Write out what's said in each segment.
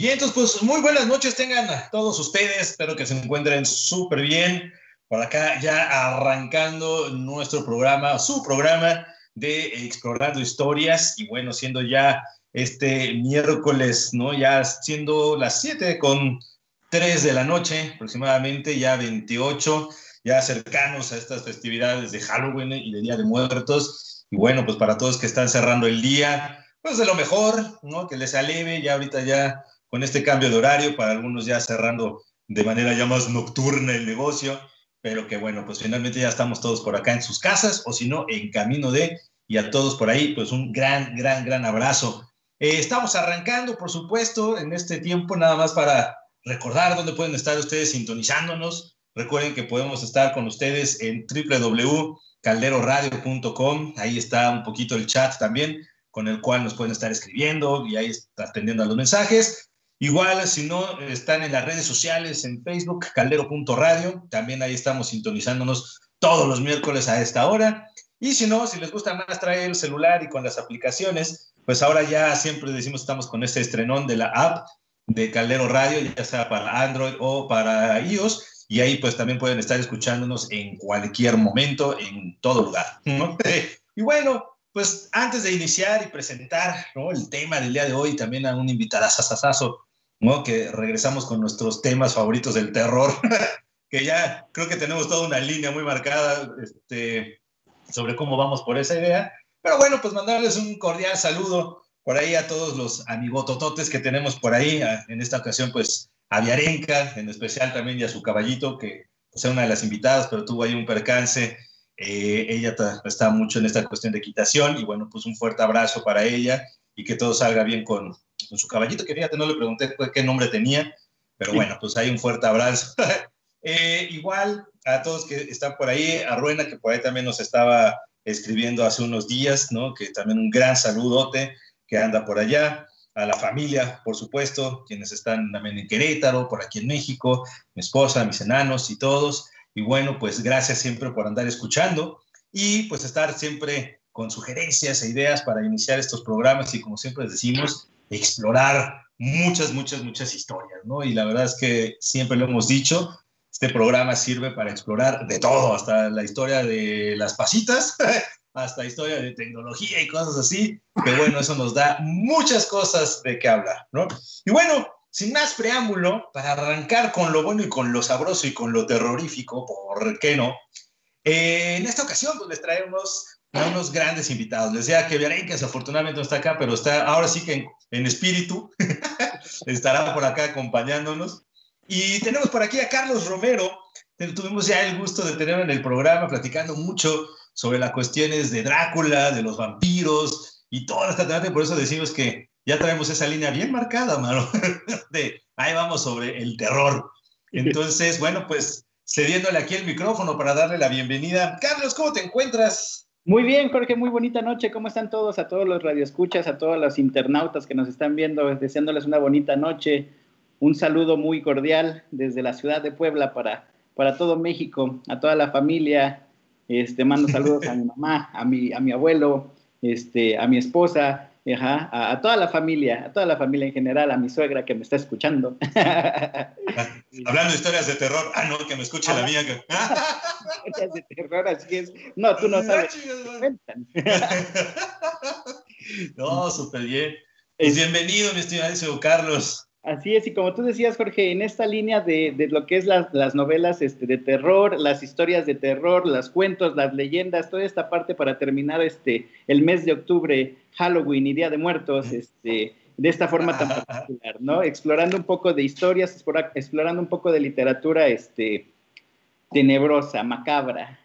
Y entonces, pues muy buenas noches tengan a todos ustedes. Espero que se encuentren súper bien. Por acá ya arrancando nuestro programa, su programa de Explorando Historias. Y bueno, siendo ya este miércoles, ¿no? Ya siendo las 7 con 3 de la noche aproximadamente, ya 28, ya cercanos a estas festividades de Halloween y de Día de Muertos. Y bueno, pues para todos que están cerrando el día, pues de lo mejor, ¿no? Que les aleve, ya ahorita ya con este cambio de horario, para algunos ya cerrando de manera ya más nocturna el negocio, pero que bueno, pues finalmente ya estamos todos por acá en sus casas, o si no, en camino de, y a todos por ahí, pues un gran, gran, gran abrazo. Eh, estamos arrancando, por supuesto, en este tiempo, nada más para recordar dónde pueden estar ustedes sintonizándonos. Recuerden que podemos estar con ustedes en www.calderoradio.com, ahí está un poquito el chat también, con el cual nos pueden estar escribiendo y ahí atendiendo a los mensajes. Igual, si no, están en las redes sociales, en Facebook, caldero.radio. También ahí estamos sintonizándonos todos los miércoles a esta hora. Y si no, si les gusta más traer el celular y con las aplicaciones, pues ahora ya siempre decimos estamos con este estrenón de la app de Caldero Radio, ya sea para Android o para iOS. Y ahí pues también pueden estar escuchándonos en cualquier momento, en todo lugar. y bueno, pues antes de iniciar y presentar el tema del día de hoy, también a un invitado Que regresamos con nuestros temas favoritos del terror, que ya creo que tenemos toda una línea muy marcada este, sobre cómo vamos por esa idea. Pero bueno, pues mandarles un cordial saludo por ahí a todos los amigotototes que tenemos por ahí. En esta ocasión, pues a Viarenca, en especial también y a su caballito, que pues, es una de las invitadas, pero tuvo ahí un percance. Eh, ella está mucho en esta cuestión de equitación y bueno, pues un fuerte abrazo para ella y que todo salga bien con, con su caballito, que fíjate, no le pregunté qué nombre tenía, pero bueno, pues hay un fuerte abrazo. Eh, igual a todos que están por ahí, a Ruena, que por ahí también nos estaba escribiendo hace unos días, ¿no? Que también un gran saludote que anda por allá, a la familia, por supuesto, quienes están también en Querétaro, por aquí en México, mi esposa, mis enanos y todos. Y bueno, pues gracias siempre por andar escuchando y pues estar siempre con sugerencias e ideas para iniciar estos programas y como siempre les decimos, explorar muchas, muchas, muchas historias, ¿no? Y la verdad es que siempre lo hemos dicho, este programa sirve para explorar de todo, hasta la historia de las pasitas, hasta historia de tecnología y cosas así, que bueno, eso nos da muchas cosas de qué hablar, ¿no? Y bueno, sin más preámbulo, para arrancar con lo bueno y con lo sabroso y con lo terrorífico, ¿por qué no? Eh, en esta ocasión pues, les traemos a unos grandes invitados. Les decía que que desafortunadamente no está acá, pero está ahora sí que en, espíritu estará por acá acompañándonos. Y tenemos por aquí a Carlos Romero. Tuvimos ya el gusto de tenerlo en el programa platicando mucho sobre las cuestiones de Drácula, de los vampiros y toda esta tarde. Por eso decimos que ya traemos esa línea bien marcada, mano, de ahí vamos sobre el terror. Entonces, bueno, pues cediéndole aquí el micrófono para darle la bienvenida. Carlos, ¿cómo te encuentras? Muy bien, Jorge, muy bonita noche. ¿Cómo están todos? A todos los radioescuchas, a todos los internautas que nos están viendo, deseándoles una bonita noche. Un saludo muy cordial desde la ciudad de Puebla para, para todo México, a toda la familia. Este, mando saludos a mi mamá, a mi, a mi abuelo, este, a mi esposa, Ajá, a, toda la familia, a toda la familia en general, a mi suegra que me está escuchando. Hablando de historias de terror, ah, no, que me escuche la mía. historias de terror, así es. No, tú no sabes. no, súper bien. Pues bienvenido, mi estimado Carlos. Así es, y como tú decías, Jorge, en esta línea de, de lo que es las, las novelas este, de terror, las historias de terror, los cuentos, las leyendas, toda esta parte para terminar este, el mes de octubre, Halloween y Día de Muertos, este, de esta forma tan particular, ¿no? Explorando un poco de historias, explorando un poco de literatura este, tenebrosa, macabra.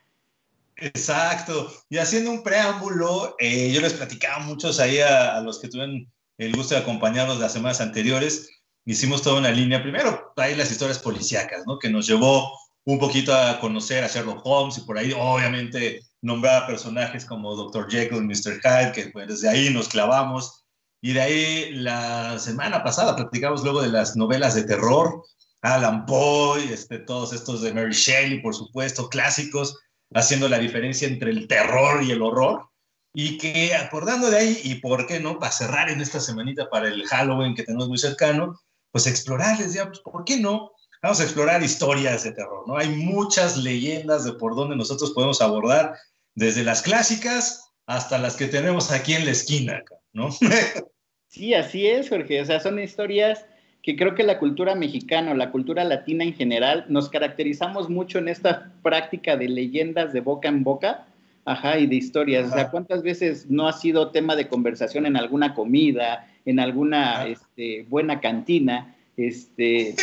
Exacto. Y haciendo un preámbulo, eh, yo les platicaba muchos ahí a, a los que tuvieron el gusto de acompañarnos las semanas anteriores hicimos toda una línea. Primero, hay las historias policíacas, ¿no? Que nos llevó un poquito a conocer a Sherlock Holmes y por ahí, obviamente, nombrar personajes como Dr. Jekyll, Mr. Hyde, que pues, desde ahí nos clavamos. Y de ahí, la semana pasada, platicamos luego de las novelas de terror, Alan Poe, este, todos estos de Mary Shelley, por supuesto, clásicos, haciendo la diferencia entre el terror y el horror. Y que acordando de ahí, y por qué no, para cerrar en esta semanita para el Halloween que tenemos muy cercano, pues explorarles, ya, pues, ¿por qué no? Vamos a explorar historias de terror, ¿no? Hay muchas leyendas de por donde nosotros podemos abordar, desde las clásicas hasta las que tenemos aquí en la esquina, ¿no? Sí, así es, Jorge. O sea, son historias que creo que la cultura mexicana, la cultura latina en general, nos caracterizamos mucho en esta práctica de leyendas de boca en boca, ajá, y de historias. O sea, ¿cuántas veces no ha sido tema de conversación en alguna comida, en alguna este, buena cantina? Este,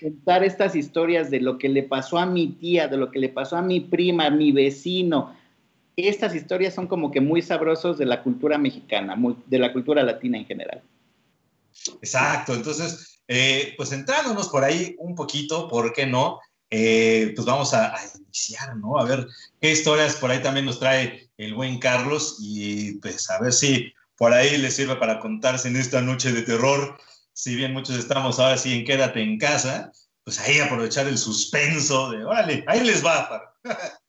contar estas historias de lo que le pasó a mi tía, de lo que le pasó a mi prima, a mi vecino. Estas historias son como que muy sabrosos de la cultura mexicana, de la cultura latina en general. Exacto, entonces eh, pues entrándonos por ahí un poquito, ¿por qué no? Eh, pues vamos a, iniciar, ¿no? A ver qué historias por ahí también nos trae el buen Carlos y pues a ver si por ahí les sirve para contarse en esta noche de terror. Si bien muchos estamos ahora sí en quédate en casa, pues ahí aprovechar el suspenso de, órale, ahí les va.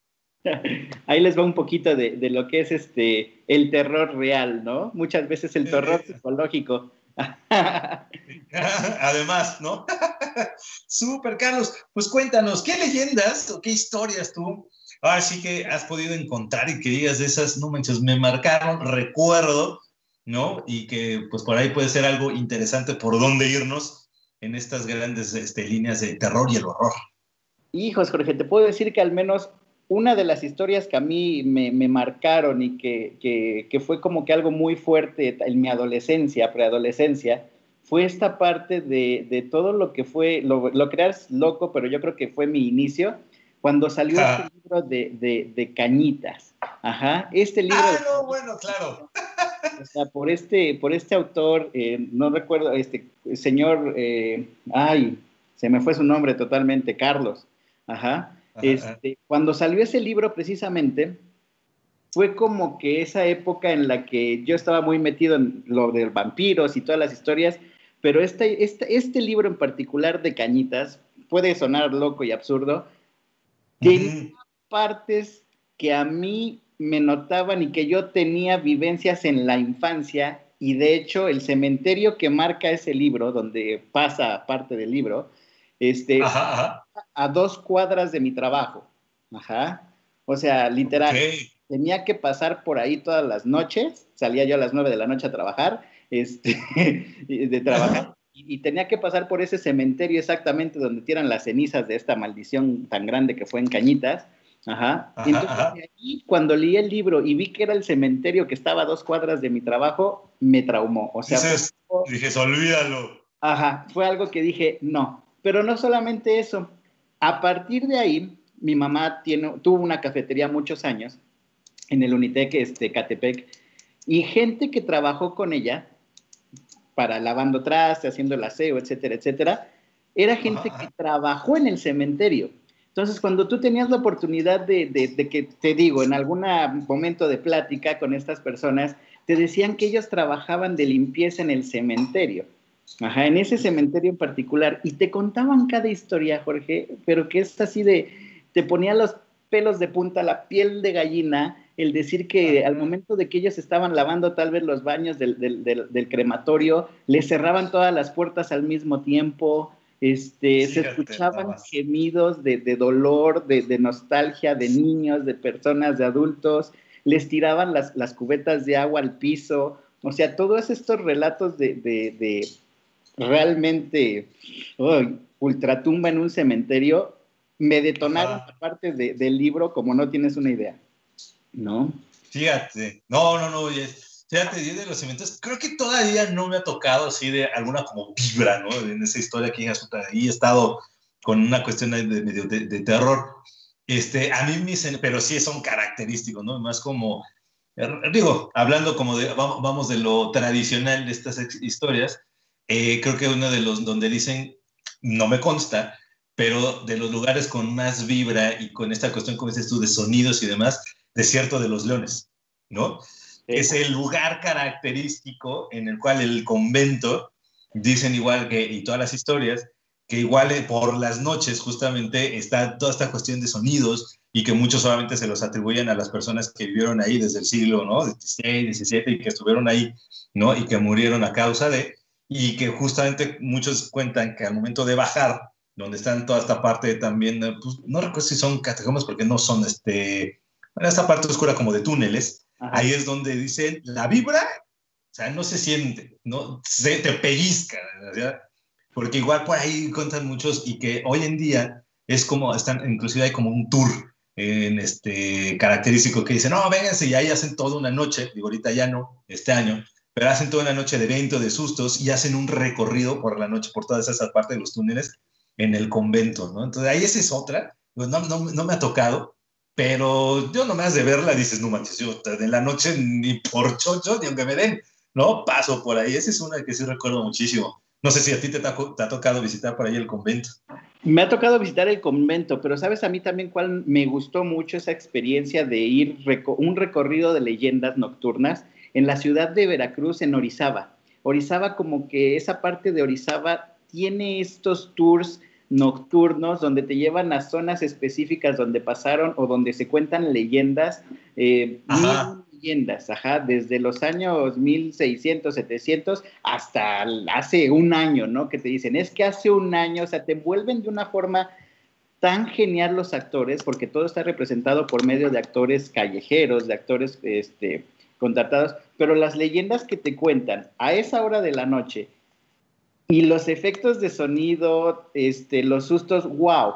Ahí les va un poquito de, de, lo que es este el terror real, ¿no? Muchas veces el terror psicológico Además, ¿no? Súper, Carlos. Pues cuéntanos, ¿qué leyendas o qué historias tú ahora sí que has podido encontrar y que digas de esas, no manches, me marcaron, recuerdo, ¿no? Y que pues por ahí puede ser algo interesante por dónde irnos en estas grandes este, líneas de terror y el horror. Hijos, Jorge, te puedo decir que al menos una de las historias que a mí me, marcaron y que, fue como que algo muy fuerte en mi adolescencia, preadolescencia, fue esta parte de, todo lo que fue, lo, lo creas loco, pero yo creo que fue mi inicio, cuando salió este libro de, Cañitas. Ajá, este libro... Ah, no, bueno, claro. O sea, por este, por este autor, eh, no recuerdo, este señor, eh, ay, se me fue su nombre totalmente, Carlos. Ajá. Este, cuando salió ese libro precisamente, fue como que esa época en la que yo estaba muy metido en lo de vampiros y todas las historias, pero este, este, este libro en particular de Cañitas puede sonar loco y absurdo, tiene partes que a mí me notaban y que yo tenía vivencias en la infancia y de hecho el cementerio que marca ese libro, donde pasa parte del libro, este, a dos cuadras de mi trabajo. Ajá. O sea, literal. Tenía que pasar por ahí todas las noches. Salía yo a las nueve de la noche a trabajar, este, de trabajar. Y, tenía que pasar por ese cementerio exactamente donde tiran las cenizas de esta maldición tan grande que fue en Cañitas. Ajá. entonces, cuando leí el libro y vi que era el cementerio que estaba a dos cuadras de mi trabajo, me traumó. O sea, dije, olvídalo. Ajá, fue algo que dije, no, pero no solamente eso. A partir de ahí, mi mamá tiene, tuvo una cafetería muchos años en el Unitec este, Catepec y gente que trabajó con ella para lavando trastes, haciendo el aseo, etcétera, etcétera, era gente que trabajó en el cementerio. Entonces, cuando tú tenías la oportunidad de, de, que, te digo, en algún momento de plática con estas personas, te decían que ellos trabajaban de limpieza en el cementerio. Ajá, en ese cementerio en particular. Y te contaban cada historia, Jorge, pero que es así de, te ponía los pelos de punta, la piel de gallina, el decir que al momento de que ellos estaban lavando tal vez los baños del, crematorio, les cerraban todas las puertas al mismo tiempo, este, se escuchaban gemidos de, dolor, de, nostalgia de niños, de personas, de adultos, les tiraban las, las cubetas de agua al piso, o sea, todos estos relatos de, realmente ultratumba en un cementerio, me detonaron parte del libro como no tienes una idea, ¿no? Fíjate, no, no, no, fíjate, de los cementerios, creo que todavía no me ha tocado así de alguna como vibra, ¿no? En esa historia que ahí he estado con una cuestión de, de, terror. Este, a mí me dicen, pero sí son característicos, ¿no? Más como, digo, hablando como de, vamos de lo tradicional de estas historias, eh, creo que uno de los donde dicen, no me consta, pero de los lugares con más vibra y con esta cuestión, como dices tú, de sonidos y demás, Desierto de los Leones, ¿no? Es el lugar característico en el cual el convento, dicen igual que, y todas las historias, que igual eh, por las noches justamente está toda esta cuestión de sonidos y que muchos solamente se los atribuyen a las personas que vivieron ahí desde el siglo, ¿no? XVI, XVII y que estuvieron ahí, ¿no? Y que murieron a causa de, y que justamente muchos cuentan que al momento de bajar, donde están toda esta parte también, pues, no recuerdo si son catacumbas porque no son, este, esta parte oscura como de túneles, ahí es donde dicen, la vibra, o sea, no se siente, no se te pellizca, porque igual por ahí cuentan muchos y que hoy en día es como, están, inclusive hay como un tour en este característico que dicen, no, vénganse y ahí hacen toda una noche, digo, ahorita ya no, este año, pero hacen toda una noche de evento, de sustos y hacen un recorrido por la noche, por todas esas partes de los túneles en el convento, ¿no? Entonces ahí esa es otra, pues no, no, no me ha tocado, pero yo nomás de verla dices, no manches, yo de la noche ni por chocho, ni aunque me den, ¿no? Paso por ahí, esa es una que sí recuerdo muchísimo. No sé si a ti te, te ha tocado visitar por ahí el convento. Me ha tocado visitar el convento, pero sabes a mí también cuál me gustó mucho esa experiencia de ir un recorrido de leyendas nocturnas en la ciudad de Veracruz, en Orizaba. Orizaba como que esa parte de Orizaba tiene estos tours nocturnos donde te llevan a zonas específicas donde pasaron o donde se cuentan leyendas, eh, leyendas, ajá, desde los años 1600, 700 hasta hace un año, ¿no? Que te dicen, es que hace un año, o sea, te envuelven de una forma tan genial los actores, porque todo está representado por medio de actores callejeros, de actores este, contratados, pero las leyendas que te cuentan a esa hora de la noche y los efectos de sonido, este, los sustos, wow,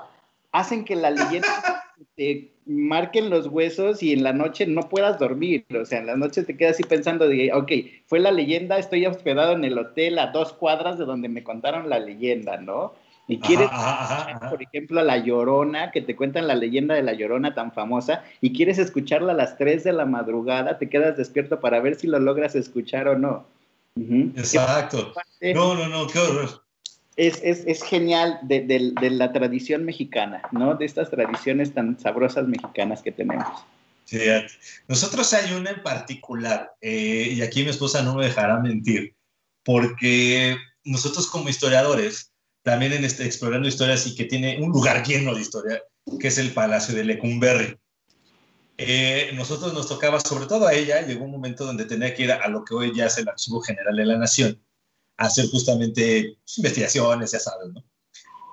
hacen que la leyenda te marquen los huesos y en la noche no puedas dormir. O sea, en la noche te quedas así pensando, de, ok, fue la leyenda, estoy hospedado en el hotel a dos cuadras de donde me contaron la leyenda, ¿no? Y quieres, por ejemplo, a La Llorona, que te cuentan la leyenda de La Llorona tan famosa, y quieres escucharla a las 3 de la madrugada, te quedas despierto para ver si lo logras escuchar o no. Exacto. No, no, no, qué horror. Es, es, es genial de, de, la tradición mexicana, ¿no? De estas tradiciones tan sabrosas mexicanas que tenemos. Sí, nosotros hay una en particular, eh, y aquí mi esposa no me dejará mentir, porque nosotros como historiadores, también en este, explorando historias y que tiene un lugar lleno de historia, que es el Palacio de Lecumberri. Eh, nosotros nos tocaba, sobre todo a ella, llegó un momento donde tenía que ir a, lo que hoy ya es el Archivo General de la Nación, a hacer justamente investigaciones, ya sabes, ¿no?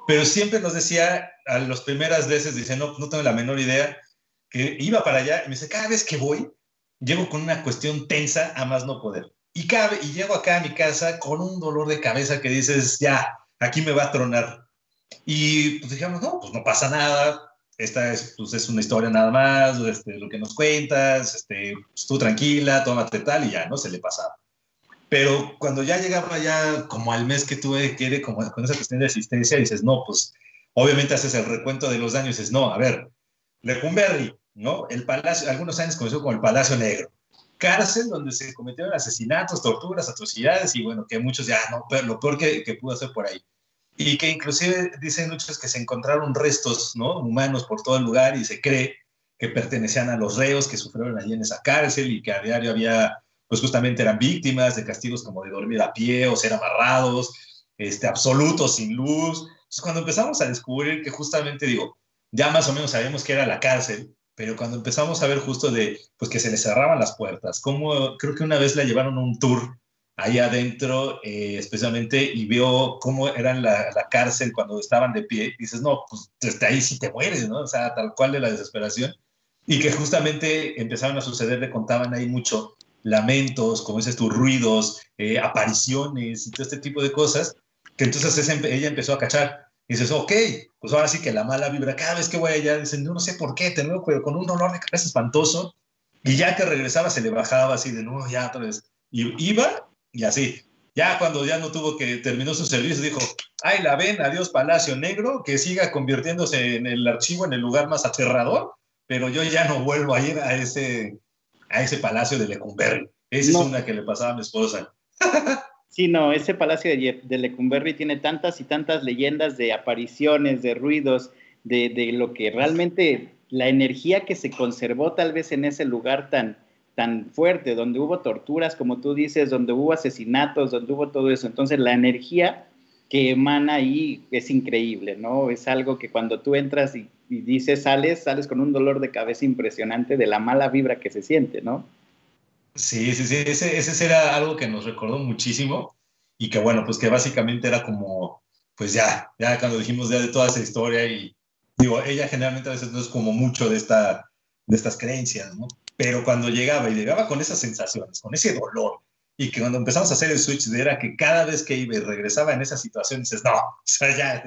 Pero siempre nos decía, a las primeras veces, dice, no, no tengo la menor idea, que iba para allá, y me dice, cada vez que voy, llego con una cuestión tensa a más no poder. Y, cabe, y llego acá a mi casa con un dolor de cabeza que dices, ya, aquí me va a tronar. Y pues dijimos, no, pues no pasa nada, esta es, pues, es una historia nada más, este, lo que nos cuentas, este, pues, tú tranquila, tómate tal y ya, ¿no? Se le pasaba. Pero cuando ya llegaba ya como al mes que tuve que ir como con esa cuestión de asistencia, dices, no, pues obviamente haces el recuento de los daños y dices, no, a ver, Lecumberri, ¿no? El palacio, algunos años conoció como el Palacio Negro. Cárcel donde se cometieron asesinatos, torturas, atrocidades y bueno, que muchos ya, no, pero lo peor que, pudo hacer por ahí y que inclusive dicen muchos que se encontraron restos ¿no? humanos por todo el lugar y se cree que pertenecían a los reos que sufrieron allí en esa cárcel y que a diario había, pues justamente eran víctimas de castigos como de dormir a pie o ser amarrados, este, absolutos, sin luz. Entonces, cuando empezamos a descubrir que justamente, digo, ya más o menos sabíamos que era la cárcel, pero cuando empezamos a ver justo de, pues que se le cerraban las puertas, como creo que una vez la llevaron a un tour ahí adentro, eh, especialmente, y veo cómo era la, la, cárcel cuando estaban de pie, dices, no, pues desde ahí sí te mueres, ¿no? O sea, tal cual de la desesperación. Y que justamente empezaron a suceder, le contaban ahí mucho lamentos, como dices tú, ruidos, eh, apariciones y todo este tipo de cosas, que entonces ella empezó a cachar. Y dices, ok, pues ahora sí que la mala vibra, cada vez que voy allá, dicen, no, no sé por qué, tengo con un dolor de cabeza espantoso, y ya que regresaba se le bajaba así de nuevo, ya otra vez. Y iba y así. Ya cuando ya no tuvo que terminó su servicio, dijo, ay, la ven, adiós Palacio Negro, que siga convirtiéndose en el archivo en el lugar más aterrador, pero yo ya no vuelvo a ir a ese, a ese Palacio de Lecumberri. Esa es una que le pasaba a mi esposa. Sí, no, ese Palacio de, de Lecumberri tiene tantas y tantas leyendas de apariciones, de ruidos, de, de lo que realmente la energía que se conservó tal vez en ese lugar tan, tan fuerte, donde hubo torturas, como tú dices, donde hubo asesinatos, donde hubo todo eso. Entonces la energía que emana ahí es increíble, ¿no? Es algo que cuando tú entras y, dices sales, sales con un dolor de cabeza impresionante de la mala vibra que se siente, ¿no? Sí, sí, sí, ese, ese era algo que nos recordó muchísimo y que bueno, pues que básicamente era como, pues ya, ya cuando dijimos ya de toda esa historia y digo, ella generalmente a veces no es como mucho de, esta, de estas creencias, ¿no? Pero cuando llegaba y llegaba con esas sensaciones, con ese dolor, y que cuando empezamos a hacer el switch era que cada vez que iba y regresaba en esa situación, dices, no, o sea, ya,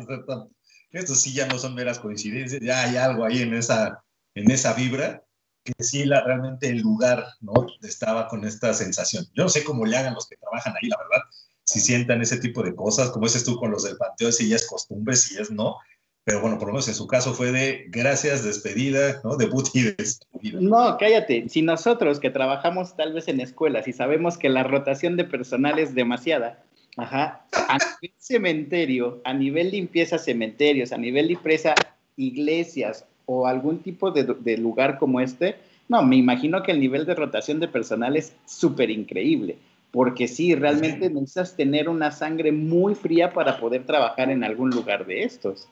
esto sí ya no son meras coincidencias, ya hay algo ahí en esa, en esa vibra, que sí la, realmente el lugar, ¿no? Estaba con esta sensación. Yo no sé cómo le hagan los que trabajan ahí, la verdad, si sientan ese tipo de cosas, como dices tú con los del panteón, si ya es costumbre, si es no, pero bueno, por lo menos en su caso fue de gracias, despedida, ¿no? Debut y despedida. No, cállate, si nosotros que trabajamos tal vez en escuelas y sabemos que la rotación de personal es demasiada, ajá, a nivel cementerio, a nivel limpieza cementerios, a nivel limpieza iglesias o algún tipo de, de lugar como este, no, me imagino que el nivel de rotación de personal es súper increíble porque sí, realmente necesitas tener una sangre muy fría para poder trabajar en algún lugar de estos.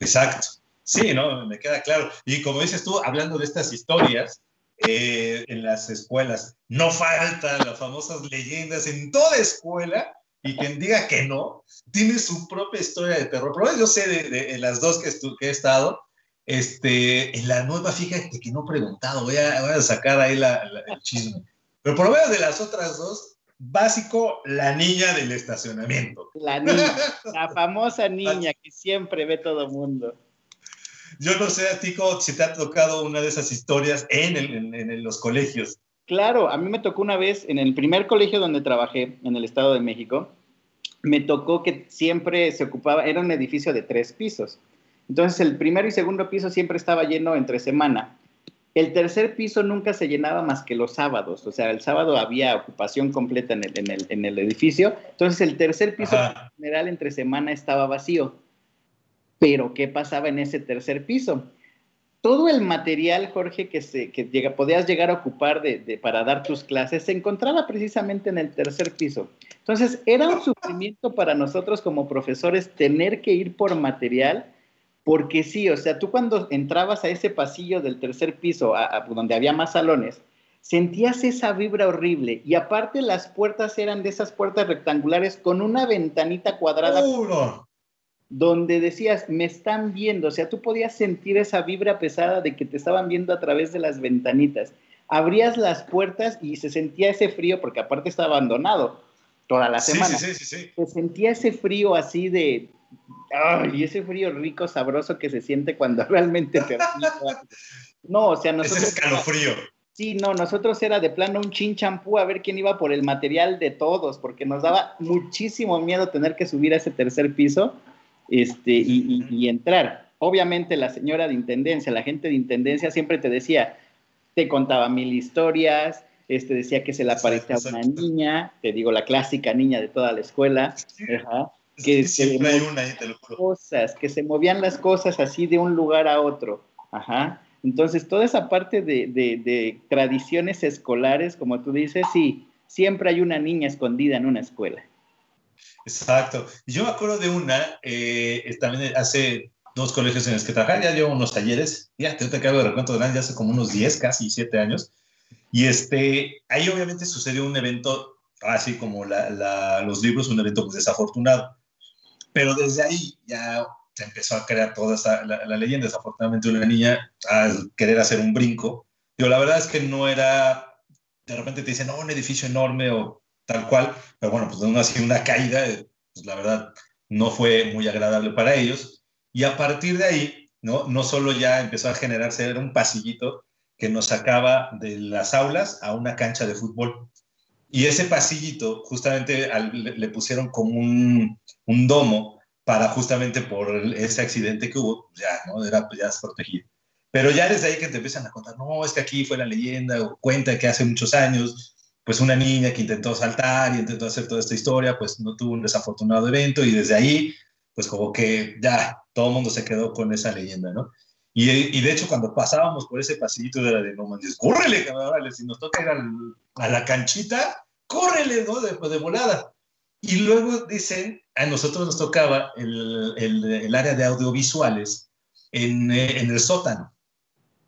Exacto. Sí, no, me queda claro. Y como dices tú, hablando de estas historias, eh, en las escuelas, no faltan las famosas leyendas en toda escuela, y quien diga que no, tiene su propia historia de terror. Pero yo sé de, las dos que, que, he estado, este, en la nueva, fíjate que no he preguntado, voy a, voy a sacar ahí la, el chisme. Pero por lo menos de las otras dos, básico, la niña del estacionamiento. La niña, la famosa niña que siempre ve todo el mundo. Yo no sé a ti si te ha tocado una de esas historias en, en, los colegios. Claro, a mí me tocó una vez en el primer colegio donde trabajé, en el Estado de México, me tocó que siempre se ocupaba, era un edificio de tres pisos. Entonces el primero y segundo piso siempre estaba lleno entre semana. El tercer piso nunca se llenaba más que los sábados, o sea, el sábado había ocupación completa en el, en el, edificio, entonces el tercer piso en general entre semana estaba vacío. Pero, ¿qué pasaba en ese tercer piso? Todo el material, Jorge, que, se, que llega, podías llegar a ocupar de, para dar tus clases, se encontraba precisamente en el tercer piso. Entonces, era un sufrimiento para nosotros como profesores tener que ir por material porque sí, o sea, tú cuando entrabas a ese pasillo del tercer piso, donde había más salones, sentías esa vibra horrible. Y aparte las puertas eran de esas puertas rectangulares con una ventanita cuadrada. Donde decías, me están viendo. O sea, tú podías sentir esa vibra pesada de que te estaban viendo a través de las ventanitas. Abrías las puertas y se sentía ese frío, porque aparte estaba abandonado toda la semana. Sí, sí, sí, se sentía ese frío así de, y ese frío rico, sabroso que se siente cuando realmente te... No, o sea, nosotros... Ese escalofrío. Sí, no, nosotros era de plano un chin champú a ver quién iba por el material de todos, porque nos daba muchísimo miedo tener que subir a ese tercer piso este, y, entrar. Obviamente la señora de intendencia, la gente de intendencia siempre te decía, te contaba mil historias, este, decía que se le aparecía a una niña, te digo, la clásica niña de toda la escuela, ajá, que se cosas, que se movían las cosas así de un lugar a otro. Ajá. Entonces, toda esa parte de, tradiciones escolares, como tú dices, sí, siempre hay una niña escondida en una escuela. Exacto. Yo me acuerdo de una, eh, también hace dos colegios en los que trabajaba, ya llevo unos talleres, ya te, te acabo de recuento de ya hace como unos 10, casi 7 años, y este, ahí obviamente sucedió un evento, así como los libros, un evento pues, desafortunado. Pero desde ahí ya se empezó a crear toda esa, la, leyenda. Desafortunadamente, una niña al querer hacer un brinco, yo la verdad es que no era, de repente te dicen, no, un edificio enorme o tal cual, pero bueno, pues no así una caída, pues la verdad no fue muy agradable para ellos. Y a partir de ahí, ¿no? No solo ya empezó a generarse, era un pasillito que nos sacaba de las aulas a una cancha de fútbol. Y ese pasillito, justamente le, pusieron como un, un, domo para justamente por ese accidente que hubo, ya, ¿no? Era ya protegido. Pero ya desde ahí que te empiezan a contar, no, es que aquí fue la leyenda, o cuenta que hace muchos años, pues una niña que intentó saltar y intentó hacer toda esta historia, pues no tuvo un desafortunado evento y desde ahí, pues como que ya todo el mundo se quedó con esa leyenda, ¿no? Y, y, de hecho, cuando pasábamos por ese pasillito de la de no manches, córrele, cabrón, si nos toca ir a la canchita, córrele, ¿no? De, de volada. Y luego dicen, a nosotros nos tocaba el, el, el área de audiovisuales en, eh, en, el sótano.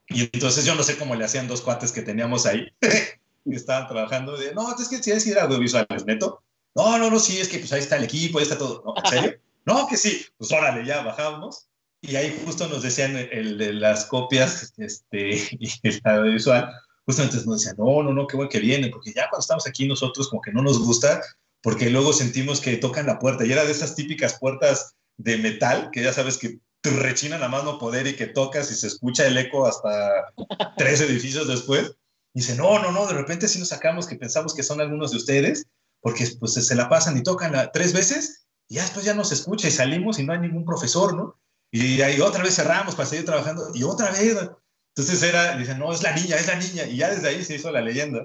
Y entonces yo no sé cómo le hacían dos cuates que teníamos ahí, que estaban trabajando, de, no, es que si es ir a audiovisuales, neto. No, no, no, sí, es que pues ahí está el equipo, ahí está todo. ¿No? ¿En serio? no, que sí. Pues órale, ya bajamos. Y ahí justo nos decían el de las copias este, y el audiovisual, justamente nos decían, no, no, no, qué bueno que viene, porque ya cuando estamos aquí nosotros como que no nos gusta, porque luego sentimos que tocan la puerta. Y era de esas típicas puertas de metal, que ya sabes que te rechinan a mano poder y que tocas y se escucha el eco hasta tres edificios después. Y dice, no, no, no, de repente sí nos sacamos que pensamos que son algunos de ustedes, porque pues se la pasan y tocan la, tres veces y ya después ya nos escucha y salimos y no hay ningún profesor, ¿no? Y ahí otra vez cerramos para seguir trabajando y otra vez. Entonces era, dicen, no, es la niña, es la niña. Y ya desde ahí se hizo la leyenda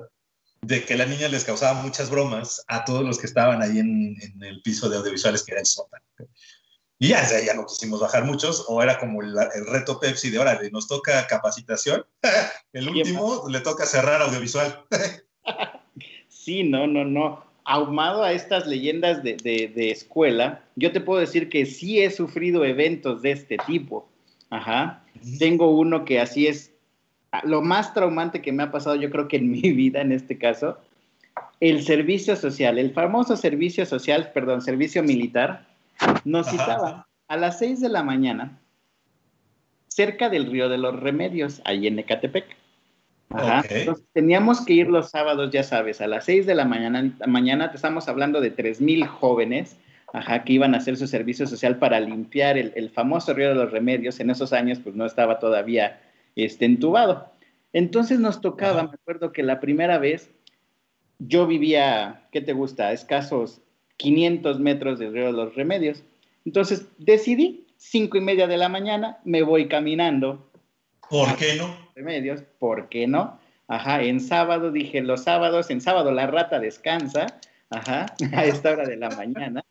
de que la niña les causaba muchas bromas a todos los que estaban ahí en, en el piso de audiovisuales que era el sótano. Y ya desde ahí ya no quisimos bajar muchos, o era como el, reto Pepsi de, órale, nos toca capacitación, el último le toca cerrar audiovisual. sí, no, no, no. Ahumado a estas leyendas de, de, de, escuela, yo te puedo decir que sí he sufrido eventos de este tipo. Ajá. Tengo uno que así es lo más traumante que me ha pasado, yo creo que en mi vida en este caso, el servicio social, el famoso servicio social, perdón, servicio militar, nos citaba a las 6 de la mañana cerca del río de los Remedios, ahí en Ecatepec. Ajá. Entonces, teníamos que ir los sábados, ya sabes, a las 6 de la mañana, mañana te estamos hablando de 3.000 jóvenes, ajá, que iban a hacer su servicio social para limpiar el, el, famoso río de los Remedios. En esos años, pues no estaba todavía este, entubado. Entonces nos tocaba, me acuerdo que la primera vez yo vivía, ¿qué te gusta? Escasos 500 metros del río de los Remedios. Entonces decidí, cinco y media de la mañana, me voy caminando. ¿Por qué no? Remedios, ¿por qué no? Ajá, en sábado dije, los sábados, en sábado la rata descansa, ajá, a esta hora de la mañana.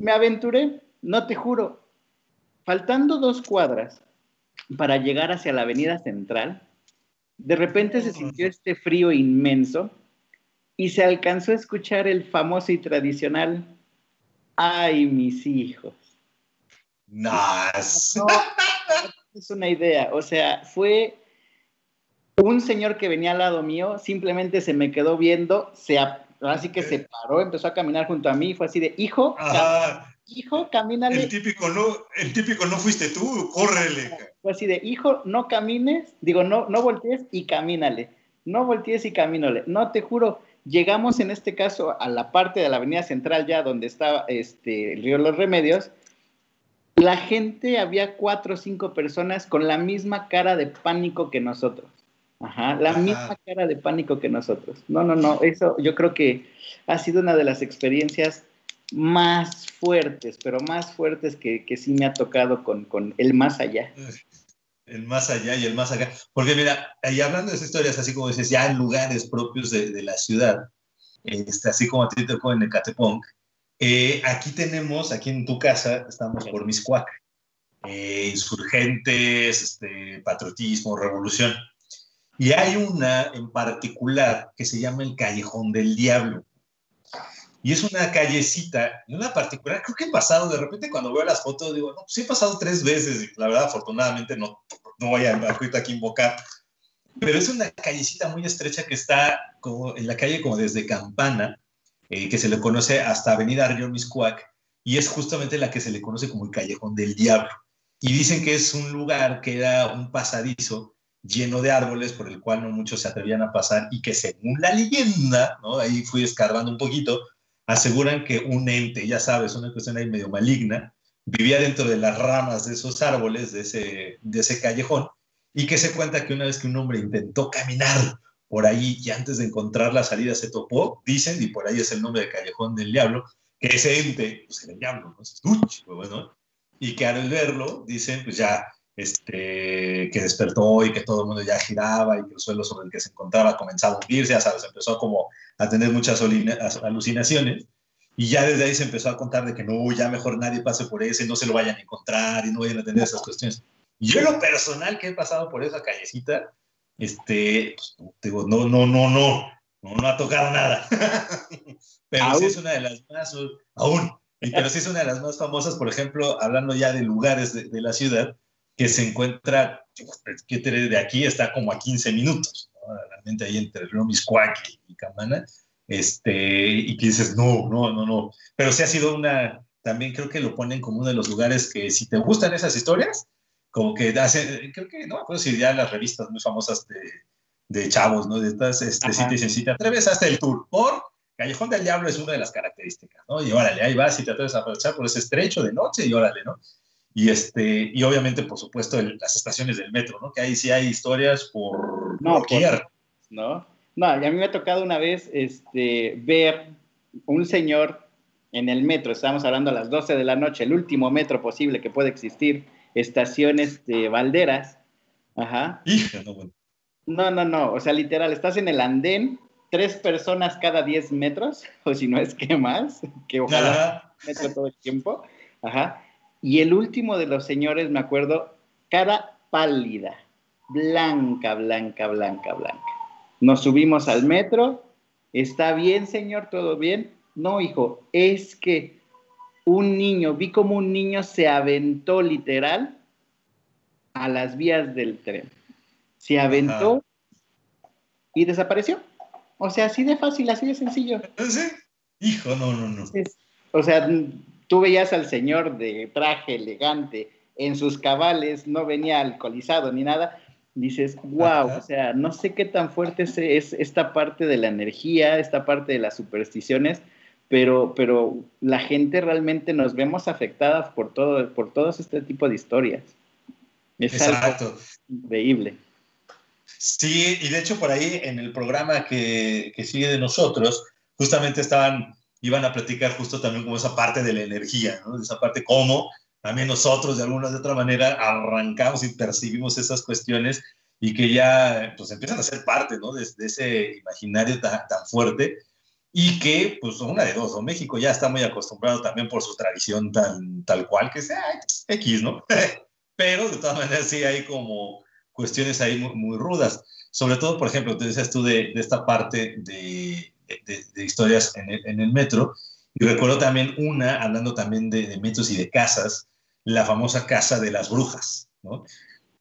Me aventuré, no te juro, faltando dos cuadras para llegar hacia la avenida central, de repente se sintió este frío inmenso y se alcanzó a escuchar el famoso y tradicional, ay, mis hijos. Nice. es una idea, o sea, fue un señor que venía al lado mío, simplemente se me quedó viendo, se, así que se paró, empezó a caminar junto a mí, fue así de, hijo, hijo, camínale. El típico no, el típico no fuiste tú, córrele. Fue así de, hijo, no camines, digo, no, no voltees y camínale, no voltees y camínale, no te juro, Llegamos en este caso a la parte de la avenida central ya donde estaba este, el río Los Remedios. La gente, había cuatro o cinco personas con la misma cara de pánico que nosotros. Ajá, la misma cara de pánico que nosotros. No, no, no, eso yo creo que ha sido una de las experiencias más fuertes, pero más fuertes que, que sí me ha tocado con, con el más allá el más allá y el más acá. Porque mira, ahí hablando de esas historias, así como dices, ya en lugares propios de, de la ciudad, este, así como a ti te tocó en Ecatepec, eh, aquí tenemos, aquí en tu casa, estamos por Miscuac, eh, insurgentes, este, patriotismo, revolución. Y hay una en particular que se llama el Callejón del Diablo. Y es una callecita, y una particular, creo que he pasado, de repente cuando veo las fotos digo, no, pues he pasado tres veces, la verdad, afortunadamente no, no voy a ahorita aquí invocar, pero es una callecita muy estrecha que está como en la calle como desde Campana, eh, que se le conoce hasta Avenida Río Miscuac, y es justamente la que se le conoce como el Callejón del Diablo. Y dicen que es un lugar que era un pasadizo lleno de árboles por el cual no muchos se atrevían a pasar y que según la leyenda, ¿no? ahí fui escarbando un poquito, aseguran que un ente, ya sabes, una cuestión ahí medio maligna, vivía dentro de las ramas de esos árboles, de ese, callejón, y que se cuenta que una vez que un hombre intentó caminar por ahí y antes de encontrar la salida se topó, dicen, y por ahí es el nombre de Callejón del Diablo, que ese ente, pues era el diablo, ¿no? Es pues bueno, y que al verlo, dicen, pues ya este, que despertó y que todo el mundo ya giraba y que el suelo sobre el que se encontraba comenzaba a hundirse, ya sabes, empezó como a tener muchas alucinaciones y ya desde ahí se empezó a contar de que no, ya mejor nadie pase por ese, no se lo vayan a encontrar y no vayan a tener esas cuestiones. Y yo lo personal que he pasado por esa callecita, este, pues, digo, no, no, no, no, no, ha tocado nada. pero sí es una de las más, aún, pero sí es una de las más famosas, por ejemplo, hablando ya de lugares de, de la ciudad, que se encuentra, que de aquí está como a 15 minutos, realmente ahí entre el río Miscuac y, Camana, este, y que dices, no, no, no, no. Pero sí ha sido una, también creo que lo ponen como uno de los lugares que si te gustan esas historias, como que hace, creo que, no pues si ya las revistas muy famosas de, de chavos, ¿no? De estas, este, si te dicen, si te atreves hasta el tour por Callejón del Diablo es una de las características, ¿no? Y órale, ahí vas y te atreves a aprovechar por ese estrecho de noche y órale, ¿no? Y, este, y obviamente, por supuesto, las estaciones del metro, ¿no? Que ahí sí hay historias por no, por, ¿no? No, y a mí me ha tocado una vez este, ver un señor en el metro, estábamos hablando a las 12 de la noche, el último metro posible que puede existir, estaciones de Valderas. Ajá. no, bueno. no, no, no, o sea, literal, estás en el andén, tres personas cada 10 metros, o si no es que más, que ojalá metro todo el tiempo. Ajá. Y el último de los señores, me acuerdo, cara pálida, blanca, blanca, blanca, blanca. Nos subimos al metro, ¿está bien, señor? ¿Todo bien? No, hijo, es que un niño, vi como un niño se aventó literal a las vías del tren. Se aventó y desapareció. O sea, así de fácil, así de sencillo. ¿Sí? Hijo, no, no, no. o sea, tú veías al señor de traje elegante en sus cabales, no venía alcoholizado ni nada. Dices, wow, o sea, no sé qué tan fuerte es esta parte de la energía, esta parte de las supersticiones, pero, pero la gente realmente nos vemos afectadas por todo, por todos este tipo de historias. Es Exacto. increíble. Sí, y de hecho por ahí en el programa que, que, sigue de nosotros, justamente estaban, iban a platicar justo también como esa parte de la energía, ¿no? Esa parte cómo también nosotros de alguna de otra manera arrancamos y percibimos esas cuestiones y que ya pues empiezan a ser parte, ¿no? De, ese imaginario tan, tan fuerte y que, pues, una de dos, o México ya está muy acostumbrado también por su tradición tan, tal cual, que sea X, ¿no? Pero de todas maneras sí hay como cuestiones ahí muy, rudas. Sobre todo, por ejemplo, te decías tú de, de esta parte de, de, historias en el, metro, y recuerdo también una, hablando también de, metros y de casas, la famosa Casa de las Brujas, ¿no?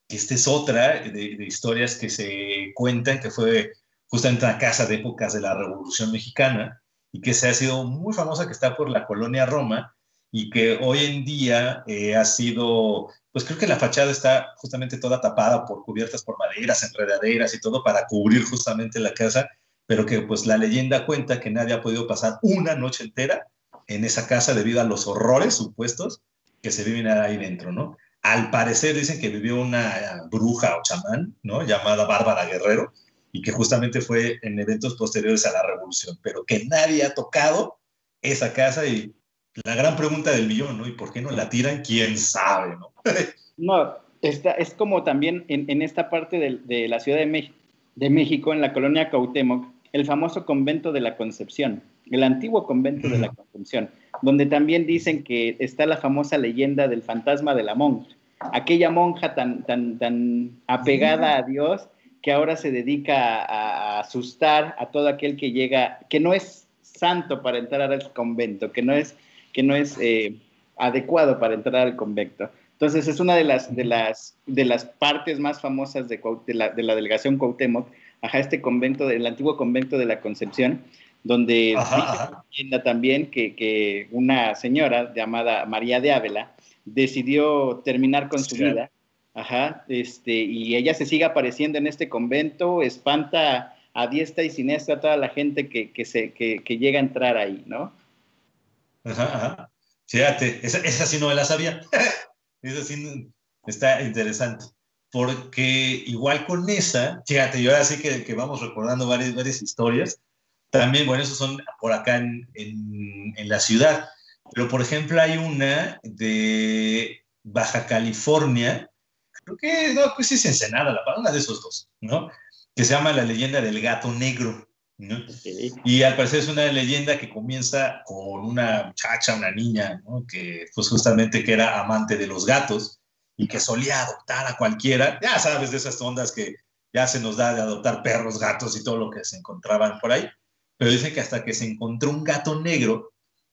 Esta es otra de, historias que se cuentan, que fue justamente una casa de épocas de la Revolución Mexicana y que se ha sido muy famosa, que está por la colonia Roma y que hoy en día eh, ha sido, pues creo que la fachada está justamente toda tapada por cubiertas por maderas, enredaderas y todo para cubrir justamente la casa, pero que pues la leyenda cuenta que nadie ha podido pasar una noche entera en esa casa debido a los horrores supuestos que se viven ahí dentro, ¿no? Al parecer dicen que vivió una bruja o chamán, ¿no? Llamada Bárbara Guerrero, y que justamente fue en eventos posteriores a la revolución, pero que nadie ha tocado esa casa y la gran pregunta del millón, ¿no? ¿Y por qué no la tiran? ¿Quién sabe, no? no, está, es como también en, en esta parte de, de la Ciudad de, de México, en la colonia Cautemoc, el famoso convento de la Concepción, el antiguo convento de la Concepción, donde también dicen que está la famosa leyenda del fantasma de la monja, aquella monja tan, tan, tan apegada a Dios que ahora se dedica a, asustar a todo aquel que llega, que no es santo para entrar al convento, que no es, que no es eh, adecuado para entrar al convento. Entonces es una de las, de las, de las partes más famosas de, la, de la, delegación Cuauhtémoc, ajá, este convento, del antiguo convento de la Concepción, donde dice también que, que, una señora llamada María de Ávila decidió terminar con su vida Ajá, este, y ella se sigue apareciendo en este convento, espanta a diestra y siniestra a toda la gente que, que se, que, que, llega a entrar ahí, ¿no? Ajá, ajá. Fíjate, esa, esa sí no me la sabía. esa sí está interesante. Porque igual con esa, fíjate, yo ahora sí que, que vamos recordando varias, varias historias. También, bueno, esos son por acá en, en, en la ciudad. Pero, por ejemplo, hay una de Baja California, creo que, no, pues es Ensenada, la una de esos dos, ¿no? Que se llama La leyenda del gato negro, ¿no? Y al parecer es una leyenda que comienza con una muchacha, una niña, ¿no? Que pues justamente que era amante de los gatos y que solía adoptar a cualquiera, ya sabes de esas ondas que ya se nos da de adoptar perros, gatos y todo lo que se encontraban por ahí, pero dice que hasta que se encontró un gato negro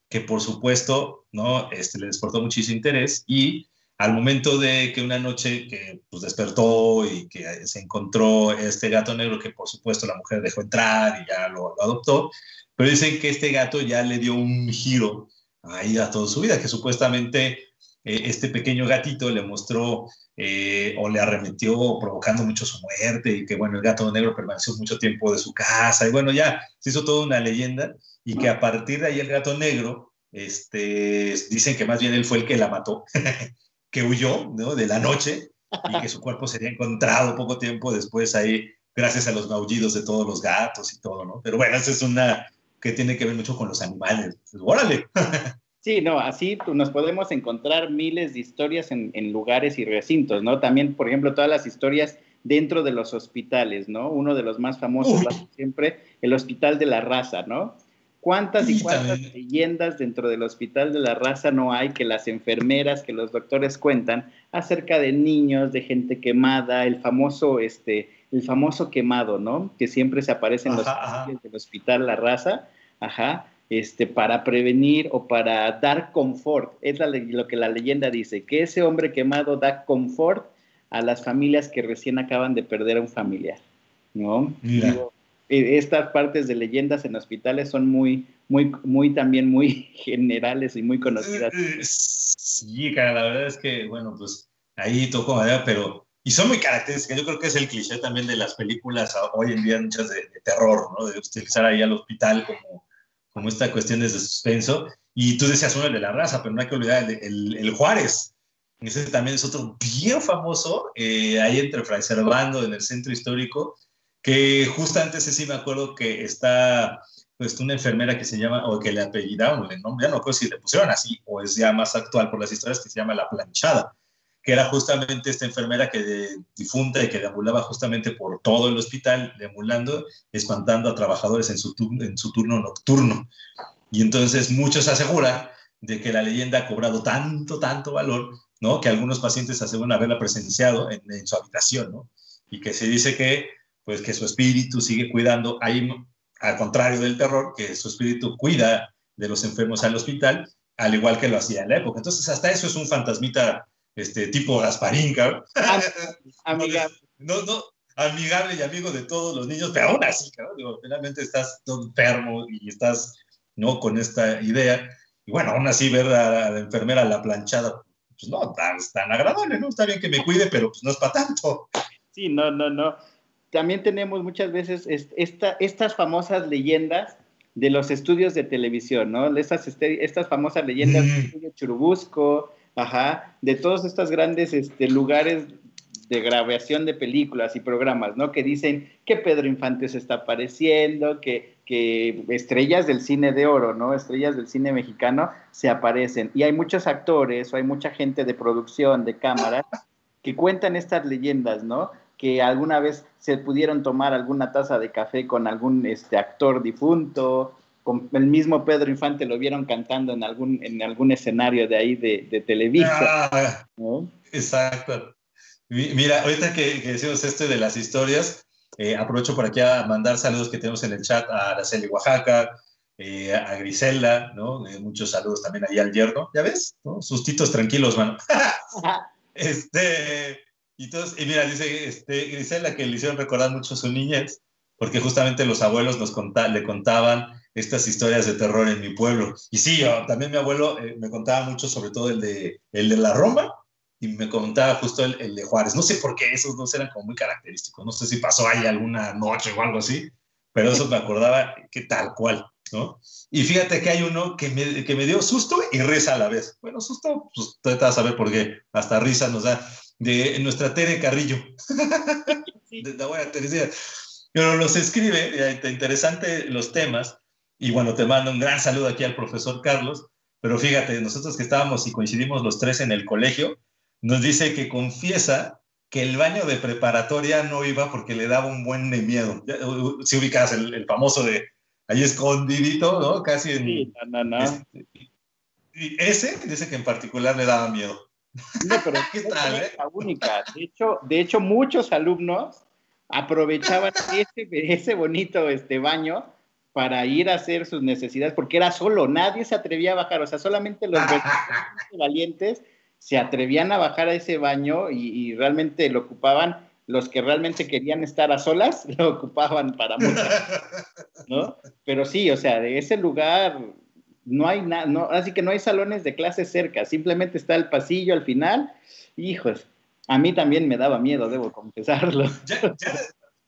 que por supuesto, ¿no? Este, le desportó muchísimo interés y al momento de que una noche que pues, despertó y que se encontró este gato negro que por supuesto la mujer dejó entrar y ya lo, adoptó, pero dicen que este gato ya le dio un giro ahí a toda su vida, que supuestamente eh, este pequeño gatito le mostró eh, o le arremetió provocando mucho su muerte y que bueno, el gato negro permaneció mucho tiempo de su casa y bueno, ya se hizo toda una leyenda y que a partir de ahí el gato negro, este, dicen que más bien él fue el que la mató, que huyó ¿no? de la noche y que su cuerpo sería encontrado poco tiempo después ahí, gracias a los maullidos de todos los gatos y todo, ¿no? Pero bueno, esa es una que tiene que ver mucho con los animales. Pues, órale. Sí, no, así nos podemos encontrar miles de historias en, lugares y recintos, ¿no? También, por ejemplo, todas las historias dentro de los hospitales, ¿no? Uno de los más famosos, siempre, el Hospital de la Raza, ¿no? ¿Cuántas y, cuántas leyendas dentro del Hospital de la Raza no hay que las enfermeras, que los doctores cuentan acerca de niños, de gente quemada, el famoso, este, el famoso quemado, ¿no? Que siempre se aparece en los del Hospital La Raza, ajá, este, para prevenir o para dar confort. Es lo que la leyenda dice, que ese hombre quemado da confort a las familias que recién acaban de perder a un familiar, ¿no? E, estas partes de leyendas en hospitales son muy, muy, muy también muy generales y muy conocidas. Eh, eh, sí, cara, la verdad es que, bueno, pues ahí tocó madera, pero y son muy características. Yo creo que es el cliché también de las películas hoy en día, muchas de, de terror, ¿no? De utilizar ahí al hospital como como esta cuestión de suspenso. Y tú decías uno de la raza, pero no hay que olvidar el, el, Juárez. Ese también es otro bien famoso, eh, ahí entre Fray Servando, en el centro histórico, que justo antes sí me acuerdo que está pues una enfermera que se llama, o que le apellidaron el nombre, ya no recuerdo si le pusieron así, o es ya más actual por las historias, que se llama La Planchada que era justamente esta enfermera que difunta y que deambulaba justamente por todo el hospital, deambulando, espantando a trabajadores en su, en su turno nocturno. Y entonces muchos aseguran de que la leyenda ha cobrado tanto, tanto valor, ¿no? Que algunos pacientes aseguran haberla presenciado en, en su habitación, ¿no? Y que se dice que, pues, que su espíritu sigue cuidando, ahí, al contrario del terror, que su espíritu cuida de los enfermos al hospital, al igual que lo hacía en la época. Entonces, hasta eso es un fantasmita este tipo Gasparín, cabrón. amigable. No, no, amigable y amigo de todos los niños, pero aún así, cabrón, digo, finalmente estás todo enfermo y estás, ¿no? Con esta idea. Y bueno, aún así ver a la enfermera la planchada, pues no, tan, tan agradable, ¿no? Está bien que me cuide, pero pues no es para tanto. Sí, no, no, no. También tenemos muchas veces esta, estas famosas leyendas de los estudios de televisión, ¿no? Estas, estas famosas leyendas mm. de Churubusco, ajá, de todos estos grandes este, lugares de grabación de películas y programas, ¿no? Que dicen que Pedro Infante se está apareciendo, que, que estrellas del cine de oro, ¿no? Estrellas del cine mexicano se aparecen. Y hay muchos actores o hay mucha gente de producción, de cámara, que cuentan estas leyendas, ¿no? Que alguna vez se pudieron tomar alguna taza de café con algún este, actor difunto, con el mismo Pedro Infante lo vieron cantando en algún, en algún escenario de ahí de, de Televisa. Ah, exacto. Mira, ahorita que, decimos esto de las historias, eh, aprovecho por aquí a mandar saludos que tenemos en el chat a Araceli Oaxaca, eh, a Griselda, ¿no? Eh, muchos saludos también ahí al yerno, ¿ya ves? ¿no? Sustitos tranquilos, mano. este, y, todos, y mira, dice este, Griselda que le hicieron recordar mucho su niñez, porque justamente los abuelos nos le contaban estas historias de terror en mi pueblo. Y sí, yo, también mi abuelo eh, me contaba mucho, sobre todo el de, el de la Roma, y me contaba justo el, el, de Juárez. No sé por qué esos dos eran como muy característicos. No sé si pasó ahí alguna noche o algo así, pero eso me acordaba que tal cual, ¿no? Y fíjate que hay uno que me, que me dio susto y risa a la vez. Bueno, susto, pues tú te vas a ver por qué. Hasta risa nos da. De nuestra Tere Carrillo. de la buena Teresita. Pero los escribe, interesante los temas, y bueno, te mando un gran saludo aquí al profesor Carlos, pero fíjate, nosotros que estábamos y coincidimos los tres en el colegio, nos dice que confiesa que el baño de preparatoria no iba porque le daba un buen de miedo. Si ubicas el, famoso de ahí escondidito, ¿no? Casi en... Sí, no, no. Este, y ese dice que en particular le daba miedo. No, pero ¿qué tal, eh? la única. De hecho, de hecho, muchos alumnos aprovechaban ese, ese bonito este, baño para ir a hacer sus necesidades, porque era solo, nadie se atrevía a bajar, o sea, solamente los valientes se atrevían a bajar a ese baño y, realmente lo ocupaban, los que realmente querían estar a solas, lo ocupaban para mucho, ¿no? Pero sí, o sea, de ese lugar no hay nada, no, así que no hay salones de clase cerca, simplemente está el pasillo al final. Hijos, a mí también me daba miedo, debo confesarlo.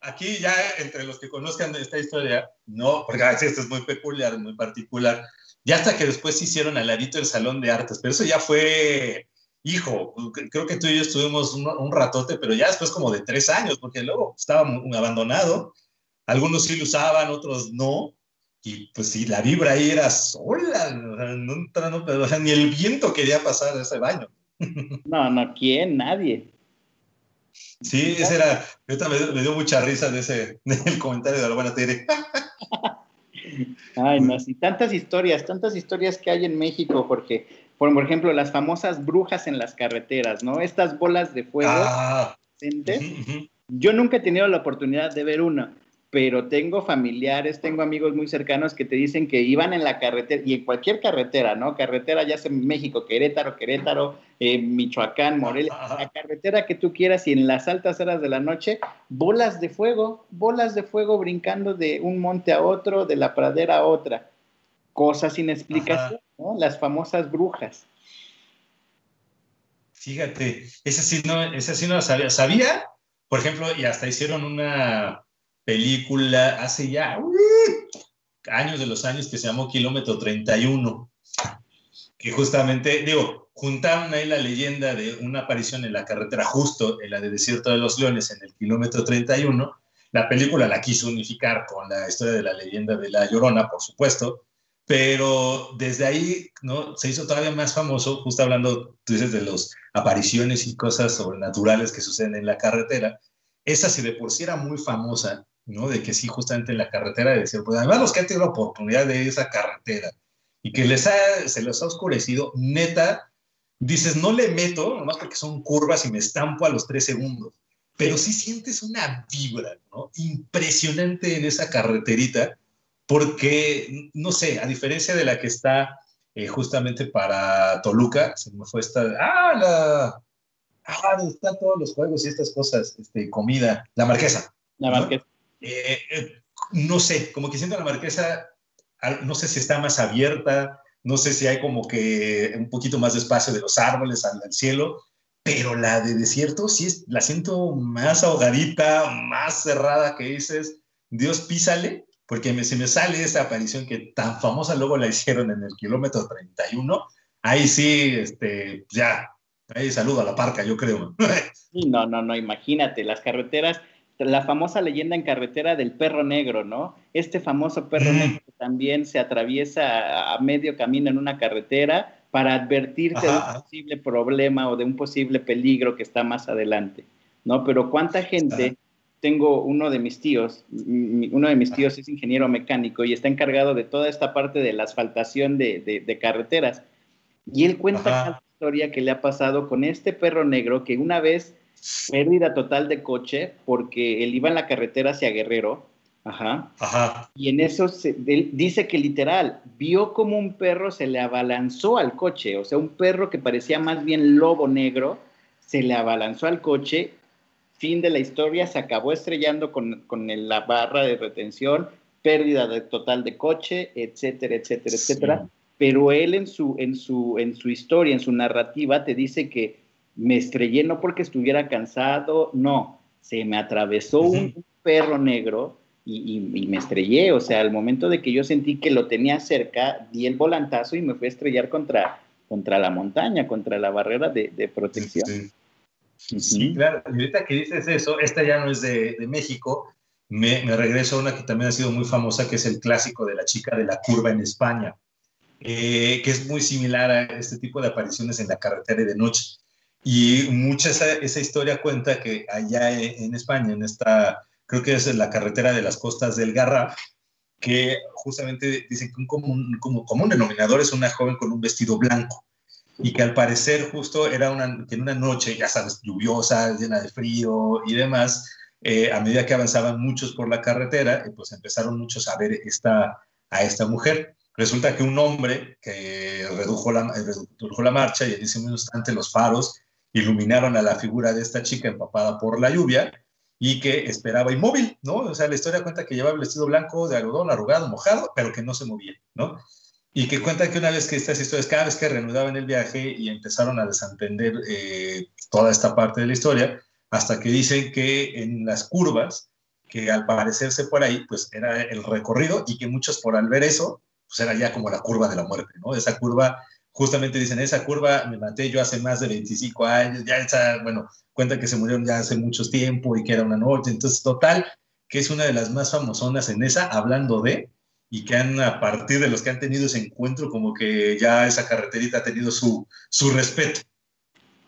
Aquí ya entre los que conozcan esta historia, no, porque esto es muy peculiar, muy particular, ya hasta que después se hicieron al ladito el salón de artes, pero eso ya fue, hijo, creo que tú y yo estuvimos un, ratote, pero ya después como de tres años, porque luego estaba abandonado, algunos sí lo usaban, otros no, y pues sí, la vibra ahí era sola, no, no, ni el viento quería pasar ese baño. No, no, ¿quién? Nadie. Sí, ese era, me, dio mucha risa de ese, del comentario de la buena tele. Ay, no, sí, tantas historias, tantas historias que hay en México, porque, por, ejemplo, las famosas brujas en las carreteras, ¿no? Estas bolas de fuego. Ah, Yo nunca he tenido la oportunidad de ver una, pero tengo familiares, tengo amigos muy cercanos que te dicen que iban en la carretera, y en cualquier carretera, ¿no? Carretera ya sea México, Querétaro, Querétaro, eh, Michoacán, Morelia, la carretera que tú quieras y en las altas horas de la noche, bolas de fuego, bolas de fuego brincando de un monte a otro, de la pradera a otra. Cosas sin explicación, ¿no? Las famosas brujas. Fíjate, ese sí no, ese sí no sabía. Sabía, por ejemplo, y hasta hicieron una película hace ya uh, años de los años que se llamó Kilómetro 31, que justamente, digo, juntaron ahí la leyenda de una aparición en la carretera justo en la de Desierto de los Leones en el kilómetro 31. La película la quiso unificar con la historia de la leyenda de La Llorona, por supuesto, pero desde ahí ¿no? se hizo todavía más famoso, justo hablando, tú dices, de las apariciones y cosas sobrenaturales que suceden en la carretera. Esa sí de por sí era muy famosa, ¿no? De que sí, justamente en la carretera, de decir, pues además los que han tenido la oportunidad de esa carretera y que les ha, se les ha oscurecido, neta, dices, no le meto, nomás porque son curvas y me estampo a los tres segundos, pero sí sientes una vibra, ¿no? Impresionante en esa carreterita, porque, no sé, a diferencia de la que está eh, justamente para Toluca, se me fue esta, ah, la, ah, están todos los juegos y estas cosas, este, comida, la marquesa. La marquesa. Eh, eh, no sé, como que siento la marquesa, no sé si está más abierta, no sé si hay como que un poquito más de espacio de los árboles al, cielo, pero la de desierto sí es, la siento más ahogadita, más cerrada que dices, Dios písale, porque me, se me sale esa aparición que tan famosa luego la hicieron en el kilómetro 31, ahí sí, este, ya, ahí saludo a la parca, yo creo. no, no, no, imagínate, las carreteras la famosa leyenda en carretera del perro negro, ¿no? Este famoso perro mm. negro también se atraviesa a medio camino en una carretera para advertirte de un posible problema o de un posible peligro que está más adelante, ¿no? Pero cuánta gente, tengo uno de mis tíos, uno de mis tíos es ingeniero mecánico y está encargado de toda esta parte de la asfaltación de, carreteras. Y él cuenta la historia que le ha pasado con este perro negro que una vez pérdida total de coche porque él iba en la carretera hacia Guerrero. Ajá. Ajá. Y en eso dice que literal, vio como un perro se le abalanzó al coche, o sea, un perro que parecía más bien lobo negro, se le abalanzó al coche, fin de la historia, se acabó estrellando con, con la barra de retención, pérdida de, total de coche, etcétera, etcétera, etcétera. Pero él en su, en, su, en su historia, en su narrativa, te dice que me estrellé no porque estuviera cansado, no, se me atravesó un perro negro y, me estrellé, o sea, al momento de que yo sentí que lo tenía cerca, di el volantazo y me fui a estrellar contra, contra la montaña, contra la barrera de, protección. Sí. claro, y ahorita que dices eso, esta ya no es de, México, me, regreso a una que también ha sido muy famosa, que es el clásico de la chica de la curva en España, eh, que es muy similar a este tipo de apariciones en la carretera de noche. Y mucha esa, esa historia cuenta que allá en España, en esta, creo que es la carretera de las costas del Garraf, que justamente dicen que un común, como común denominador es una joven con un vestido blanco y que al parecer justo era una, en una noche, ya sabes, lluviosa, llena de frío y demás, eh, a medida que avanzaban muchos por la carretera, eh, pues empezaron muchos a ver esta, a esta mujer. Resulta que un hombre que redujo la, redujo la marcha y en ese mismo instante los faros iluminaron a la figura de esta chica empapada por la lluvia y que esperaba inmóvil, ¿no? O sea, la historia cuenta que llevaba el vestido blanco de algodón, arrugado, mojado, pero que no se movía, ¿no? Y que cuenta que una vez que estas historias, cada vez que reanudaban el viaje y empezaron a desentender eh, toda esta parte de la historia, hasta que dicen que en las curvas, que al parecerse por ahí, pues era el recorrido y que muchos por al ver eso, pues era ya como la curva de la muerte, ¿no? Esa curva, justamente dicen, esa curva me maté yo hace más de 25 años, ya está, bueno, cuenta que se murieron ya hace mucho tiempo y que era una noche, entonces total, que es una de las más famosonas en esa, hablando de, y que han, a partir de los que han tenido ese encuentro, como que ya esa carreterita ha tenido su, su respeto.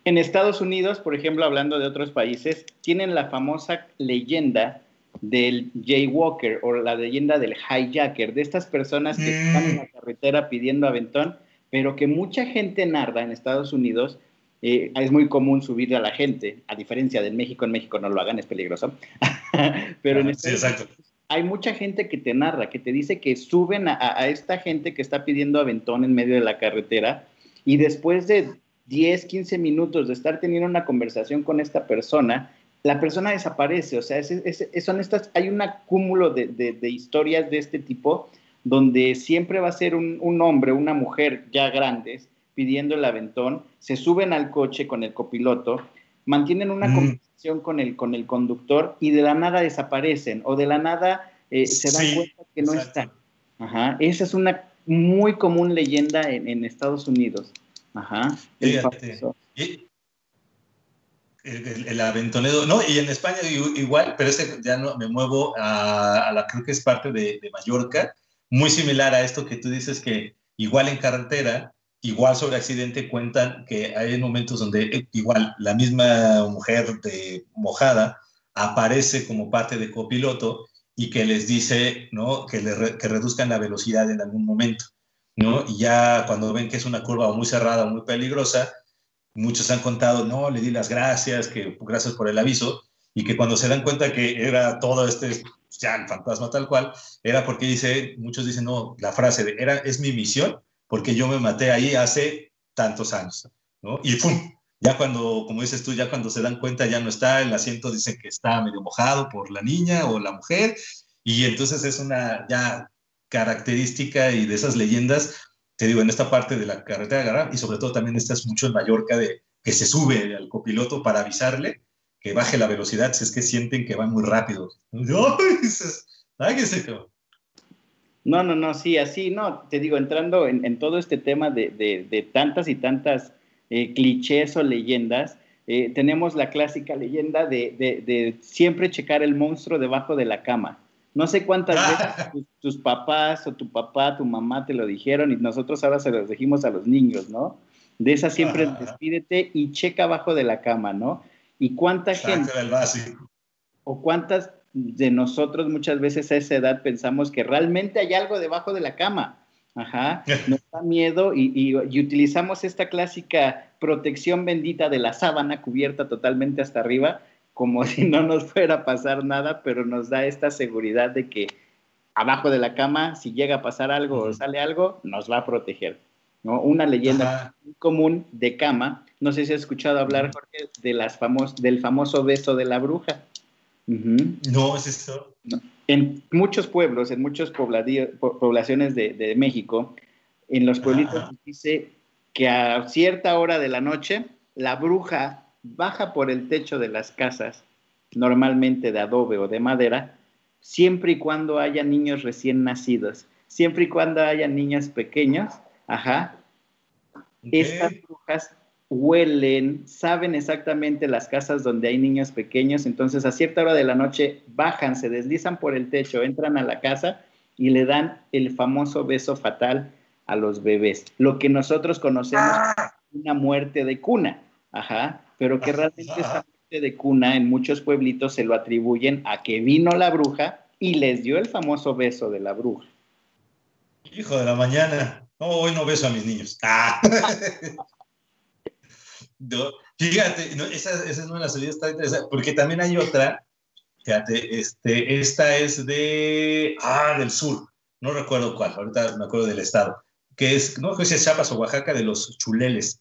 En Estados Unidos, por ejemplo, hablando de otros países, tienen la famosa leyenda del jaywalker o la leyenda del hijacker, de estas personas que están en la mm. carretera pidiendo aventón, pero que mucha gente narra en Estados Unidos. Eh, es muy común subir a la gente, a diferencia de México, en México no lo hagan, es peligroso. pero en Estados Unidos hay mucha gente que te narra, que te dice que suben a, esta gente que está pidiendo aventón en medio de la carretera y después de 10, 15 minutos de estar teniendo una conversación con esta persona, la persona desaparece. O sea, son estas, hay un cúmulo de, historias de este tipo donde siempre va a ser un, hombre, una mujer ya grandes pidiendo el aventón, se suben al coche con el copiloto, mantienen una mm. conversación con el, con el conductor y de la nada desaparecen o de la nada eh, se dan cuenta que no están. Ajá. Esa es una muy común leyenda en, Estados Unidos. Ajá. El, el, aventonero, no, y en España igual, pero este ya no, me muevo a, la, creo que es parte de, de, Mallorca, muy similar a esto que tú dices que igual en carretera, igual sobre accidente cuentan que hay momentos donde eh, igual la misma mujer de mojada aparece como parte de copiloto y que les dice, ¿no? Que, le, que reduzcan la velocidad en algún momento, ¿no? Y ya cuando ven que es una curva muy cerrada, muy peligrosa, muchos han contado, no, le di las gracias, que gracias por el aviso, y que cuando se dan cuenta que era todo este, ya el fantasma tal cual, era porque dice, muchos dicen, no, la frase de, era, es mi misión, porque yo me maté ahí hace tantos años, ¿no? Y ¡pum! Ya cuando, como dices tú, ya cuando se dan cuenta ya no está, el asiento dicen que está medio mojado por la niña o la mujer, y entonces es una ya característica y de esas leyendas te digo, en esta parte de la carretera de Garra, y sobre todo también estás mucho en Mallorca de que se sube al copiloto para avisarle que baje la velocidad si es que sienten que van muy rápido. No, no, no, sí, así, no, te digo, entrando en, todo este tema de, tantas y tantas eh, clichés o leyendas, eh, tenemos la clásica leyenda de, siempre checar el monstruo debajo de la cama. No sé cuántas veces tus, papás o tu papá, tu mamá te lo dijeron y nosotros ahora se los dijimos a los niños, ¿no? De esa siempre despídete y checa abajo de la cama, ¿no? Y cuánta gente... O cuántas de nosotros muchas veces a esa edad pensamos que realmente hay algo debajo de la cama. Ajá, nos da miedo y, y, utilizamos esta clásica protección bendita de la sábana cubierta totalmente hasta arriba como si no nos fuera a pasar nada, pero nos da esta seguridad de que abajo de la cama, si llega a pasar algo o sale algo, nos va a proteger. ¿No? Una leyenda muy común de cama. No sé si has escuchado hablar, Jorge, de las famos del famoso beso de la bruja. No, es esto. En muchos pueblos, en muchas poblaciones de, México, en los pueblitos dice que a cierta hora de la noche, la bruja baja por el techo de las casas, normalmente de adobe o de madera, siempre y cuando haya niños recién nacidos, siempre y cuando haya niños pequeños, ajá, estas brujas huelen, saben exactamente las casas donde hay niños pequeños, entonces a cierta hora de la noche bajan, se deslizan por el techo, entran a la casa y le dan el famoso beso fatal a los bebés, lo que nosotros conocemos como una muerte de cuna, ajá, pero que realmente esta muerte de cuna en muchos pueblitos se lo atribuyen a que vino la bruja y les dio el famoso beso de la bruja. Hijo de la mañana. No, hoy no beso a mis niños. Ah. fíjate, esa, esa, es una de las salidas tan interesantes, porque también hay otra, fíjate, este, esta es de, ah, del sur, no recuerdo cuál, ahorita me acuerdo del estado, que es, no sé si es Chiapas o Oaxaca, de los chuleles.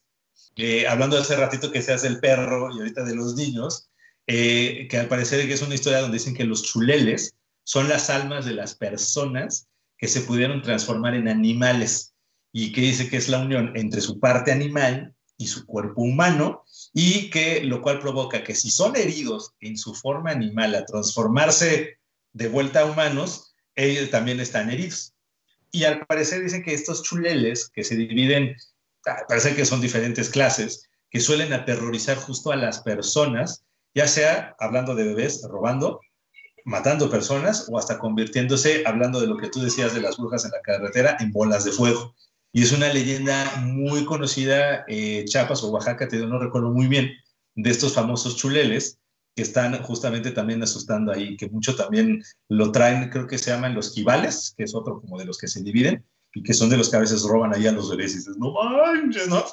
Eh, hablando de hace ratito que se hace el perro y ahorita de los niños, eh, que al parecer es una historia donde dicen que los chuleles son las almas de las personas que se pudieron transformar en animales y que dice que es la unión entre su parte animal y su cuerpo humano y que lo cual provoca que si son heridos en su forma animal a transformarse de vuelta a humanos, ellos también están heridos. Y al parecer dicen que estos chuleles, que se dividen, parece que son diferentes clases, que suelen aterrorizar justo a las personas, ya sea hablando de bebés, robando, matando personas o hasta convirtiéndose, hablando de lo que tú decías de las brujas en la carretera, en bolas de fuego. Y es una leyenda muy conocida, eh, Chiapas o Oaxaca, te no recuerdo muy bien, de estos famosos chuleles, que están justamente también asustando ahí, que mucho también lo traen, creo que se llaman los quivales, que es otro como de los que se dividen, y que son de los que a veces roban ahí a los bebés y dices, no manches, ¿no?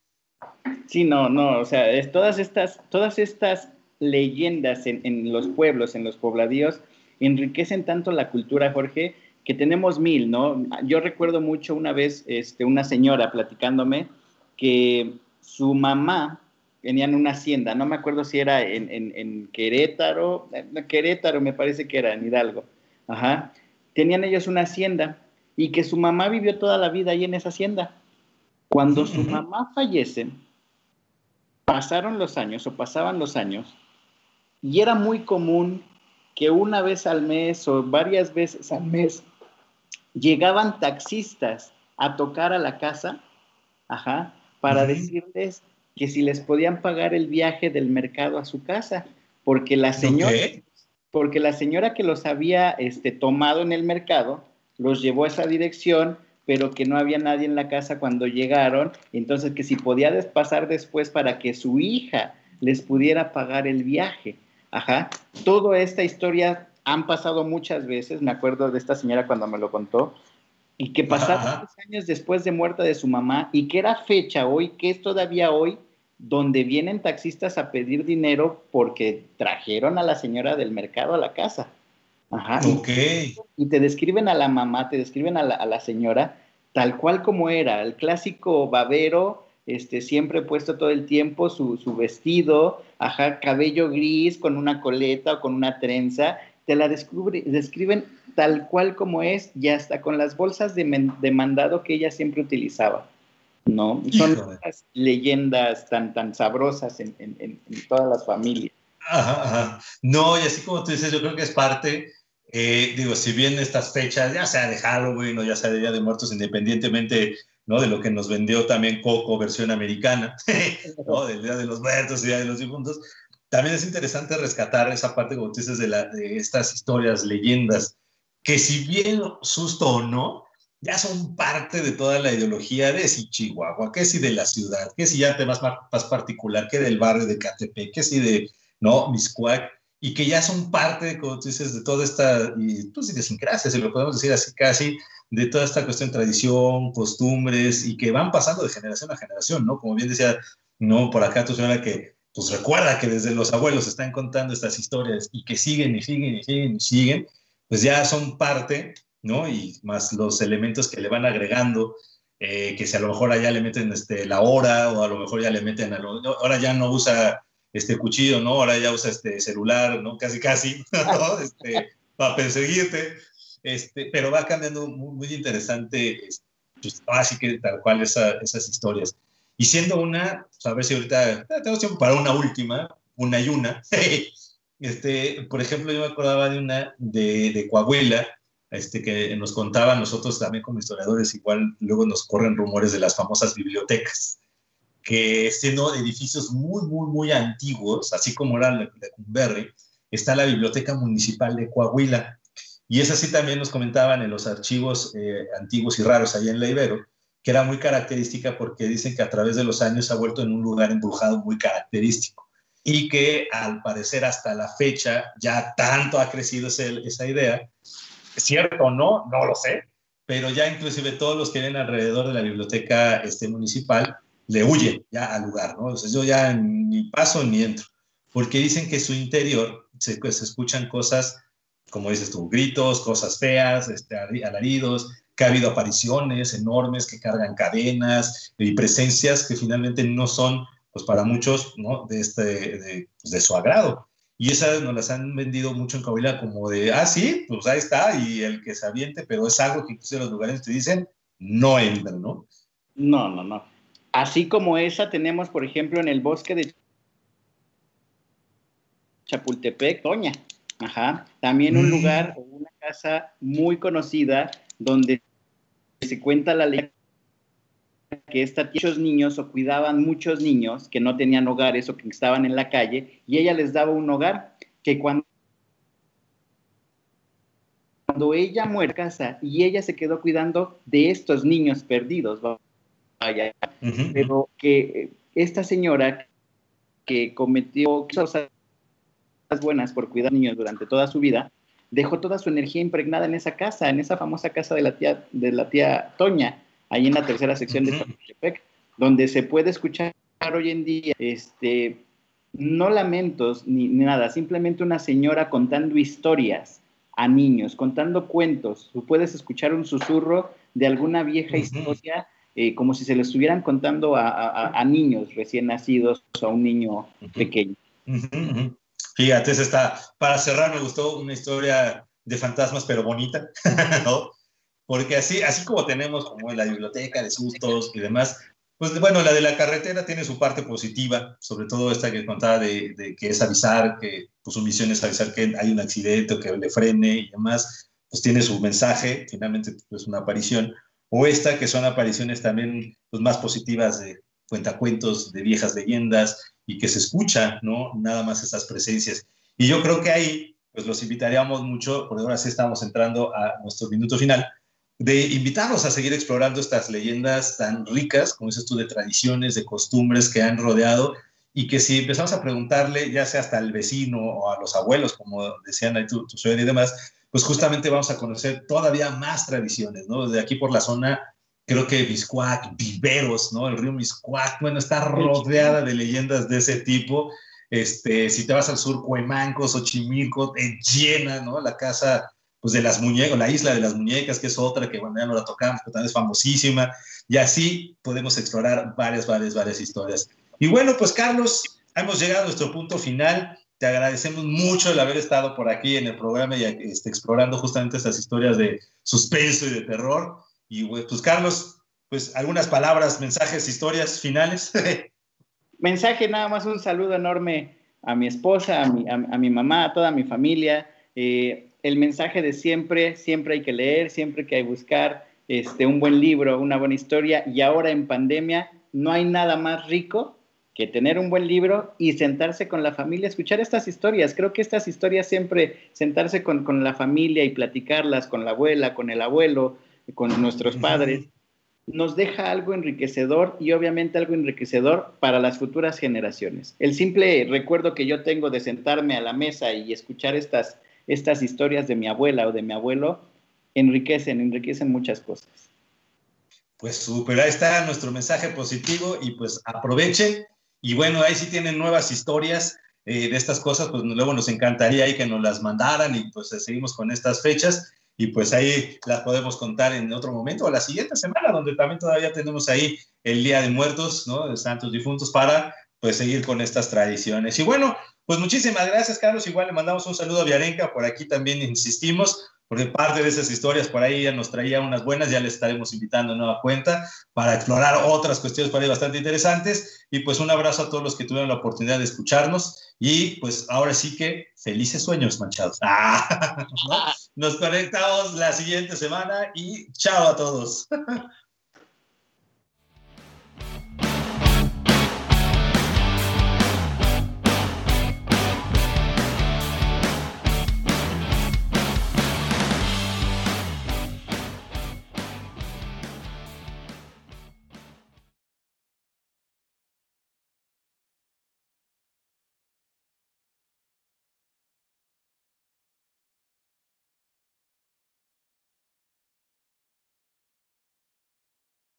sí, no, no, o sea, es todas estas, todas estas leyendas en, en los pueblos, en los pobladíos, enriquecen tanto la cultura, Jorge, que tenemos mil, ¿no? Yo recuerdo mucho una vez este, una señora platicándome que su mamá tenían una hacienda, no me acuerdo si era en, en, Querétaro, Querétaro me parece que era, en Hidalgo, ajá, tenían ellos una hacienda y que su mamá vivió toda la vida ahí en esa hacienda. Cuando su mamá fallece, pasaron los años o pasaban los años y era muy común que una vez al mes o varias veces al mes llegaban taxistas a tocar a la casa, ajá, para decirles que si les podían pagar el viaje del mercado a su casa, porque la señora, porque la señora que los había este, tomado en el mercado los llevó a esa dirección, pero que no había nadie en la casa cuando llegaron, entonces que si podía pasar después para que su hija les pudiera pagar el viaje. Ajá, toda esta historia han pasado muchas veces, me acuerdo de esta señora cuando me lo contó, y que pasaron años después de muerta de su mamá y que era fecha hoy, que es todavía hoy, donde vienen taxistas a pedir dinero porque trajeron a la señora del mercado a la casa. Ajá. Ok. Y, te describen a la mamá, te describen a la, señora tal cual como era, el clásico babero, este, siempre puesto todo el tiempo su, su vestido, ajá, cabello gris con una coleta o con una trenza, te la describen tal cual como es y hasta con las bolsas de, mandado que ella siempre utilizaba. ¿no? Son las leyendas tan, tan sabrosas en, en, todas las familias. Ajá, ajá. No, y así como tú dices, yo creo que es parte, eh, digo, si bien estas fechas, ya sea de Halloween o ya sea de Día de Muertos, independientemente ¿no? de lo que nos vendió también Coco, versión americana, ¿no? del Día de los Muertos y Día de los Difuntos, también es interesante rescatar esa parte, como tú dices, de, la, de estas historias, leyendas, que si bien susto o no, ya son parte de toda la ideología de si Chihuahua, que si de la ciudad, que si ya te vas más particular, que del barrio de Catepec, que si de, ¿no? Miscuac, y que ya son parte, como tú dices, de toda esta, pues idiosincrasia, si lo podemos decir así casi, de toda esta cuestión tradición, costumbres, y que van pasando de generación a generación, ¿no? Como bien decía, no, por acá tu señora que pues recuerda que desde los abuelos están contando estas historias y que siguen y siguen y siguen y siguen, pues ya son parte, ¿no? Y más los elementos que le van agregando, eh, que si a lo mejor allá le meten este, la hora o a lo mejor ya le meten, a lo, ahora ya no usa este cuchillo, ¿no? Ahora ya usa este celular, ¿no? Casi, casi, ¿no? Este, para perseguirte, este, pero va cambiando muy, muy interesante, pues, así que tal cual esas historias. Y siendo una, pues, a ver si ahorita eh, tengo tiempo para una última, una y una. este, por ejemplo, yo me acordaba de una de, de Coahuila, este, que nos contaban nosotros también como historiadores, igual luego nos corren rumores de las famosas bibliotecas, que siendo edificios muy, muy, muy antiguos, así como era la de Cumberry, está la Biblioteca Municipal de Coahuila. Y es así también nos comentaban en los archivos eh, antiguos y raros allá en la Ibero, que era muy característica porque dicen que a través de los años ha vuelto en un lugar embrujado muy característico y que al parecer hasta la fecha ya tanto ha crecido esa idea, cierto o no, no lo sé, pero ya inclusive todos los que vienen alrededor de la biblioteca este, municipal le huyen ya al lugar, ¿no? Entonces yo ya ni paso ni entro, porque dicen que su interior se, se escuchan cosas como dices tú, gritos, cosas feas, este, alaridos, que ha habido apariciones enormes que cargan cadenas y presencias que finalmente no son, pues para muchos, ¿no? de, este, de, pues, de su agrado. Y esas nos las han vendido mucho en Coahuila como de, ah, sí, pues ahí está, y el que se aviente, pero es algo que incluso los lugares te dicen, no entra, ¿no? No, no, no. Así como esa tenemos, por ejemplo, en el bosque de Chapultepec, Toña. Ajá. También un mm. lugar o una casa muy conocida donde se cuenta la leyenda que esta muchos niños o cuidaban muchos niños que no tenían hogares o que estaban en la calle y ella les daba un hogar que cuando cuando ella muere casa y ella se quedó cuidando de estos niños perdidos, vaya, pero que esta señora que cometió cosas buenas por cuidar niños durante toda su vida, dejó toda su energía impregnada en esa casa, en esa famosa casa de la tía, de la tía Toña, ahí en la tercera sección de Chapultepec, donde se puede escuchar hoy en día, este, no lamentos ni, nada, simplemente una señora contando historias a niños, contando cuentos. Tú puedes escuchar un susurro de alguna vieja historia eh, como si se le estuvieran contando a, niños recién nacidos o a un niño pequeño. Fíjate, esa está, para cerrar me gustó una historia de fantasmas, pero bonita, ¿no? Porque así, así como tenemos como la biblioteca de sustos y demás, pues bueno, la de la carretera tiene su parte positiva, sobre todo esta que contaba de, que es avisar, que pues, su misión es avisar que hay un accidente o que le frene y demás, pues tiene su mensaje, finalmente pues una aparición, o esta que son apariciones también pues, más positivas de cuentacuentos, de viejas leyendas, y que se escucha, ¿no? Nada más esas presencias. Y yo creo que ahí, pues los invitaríamos mucho, porque ahora sí estamos entrando a nuestro minuto final, de invitarlos a seguir explorando estas leyendas tan ricas, como dices tú, de tradiciones, de costumbres que han rodeado y que si empezamos a preguntarle, ya sea hasta al vecino o a los abuelos, como decían ahí tu, tu suegra y demás, pues justamente vamos a conocer todavía más tradiciones, ¿no? De aquí por la zona creo que Miscuac, Viveros, ¿no? El río Miscuac, bueno, está rodeada de leyendas de ese tipo. Este, si te vas al sur, Cuemanco, Xochimilco, llena, ¿no? La casa, pues, de las muñecas, la isla de las muñecas, que es otra que, bueno, ya no la tocamos, pero también es famosísima. Y así podemos explorar varias, varias, varias historias. Y bueno, pues, Carlos, hemos llegado a nuestro punto final. Te agradecemos mucho el haber estado por aquí en el programa y este, explorando justamente estas historias de suspenso y de terror. Y pues Carlos, pues algunas palabras, mensajes, historias finales. Mensaje, nada más un saludo enorme a mi esposa, a mi, a, mi mamá, a toda mi familia. Eh, el mensaje de siempre, siempre hay que leer, siempre que hay que buscar este, un buen libro, una buena historia. Y ahora en pandemia no hay nada más rico que tener un buen libro y sentarse con la familia, escuchar estas historias. Creo que estas historias siempre, sentarse con, con la familia y platicarlas con la abuela, con el abuelo, con nuestros padres, nos deja algo enriquecedor y obviamente algo enriquecedor para las futuras generaciones. El simple recuerdo que yo tengo de sentarme a la mesa y escuchar estas, estas historias de mi abuela o de mi abuelo, enriquecen, enriquecen muchas cosas. Pues súper, ahí está nuestro mensaje positivo y pues aprovechen y bueno, ahí sí tienen nuevas historias eh, de estas cosas, pues luego nos encantaría ahí que nos las mandaran y pues seguimos con estas fechas y pues ahí las podemos contar en otro momento o la siguiente semana, donde también todavía tenemos ahí el Día de Muertos, ¿no? De Santos Difuntos para pues seguir con estas tradiciones. Y bueno, pues muchísimas gracias, Carlos. Igual le mandamos un saludo a Viarenca, por aquí también insistimos porque parte de esas historias por ahí ya nos traía unas buenas, ya les estaremos invitando a nueva cuenta para explorar otras cuestiones para ahí bastante interesantes. Y pues un abrazo a todos los que tuvieron la oportunidad de escucharnos. Y pues ahora sí que felices sueños, manchados. ¡Ah! Nos conectamos la siguiente semana y chao a todos.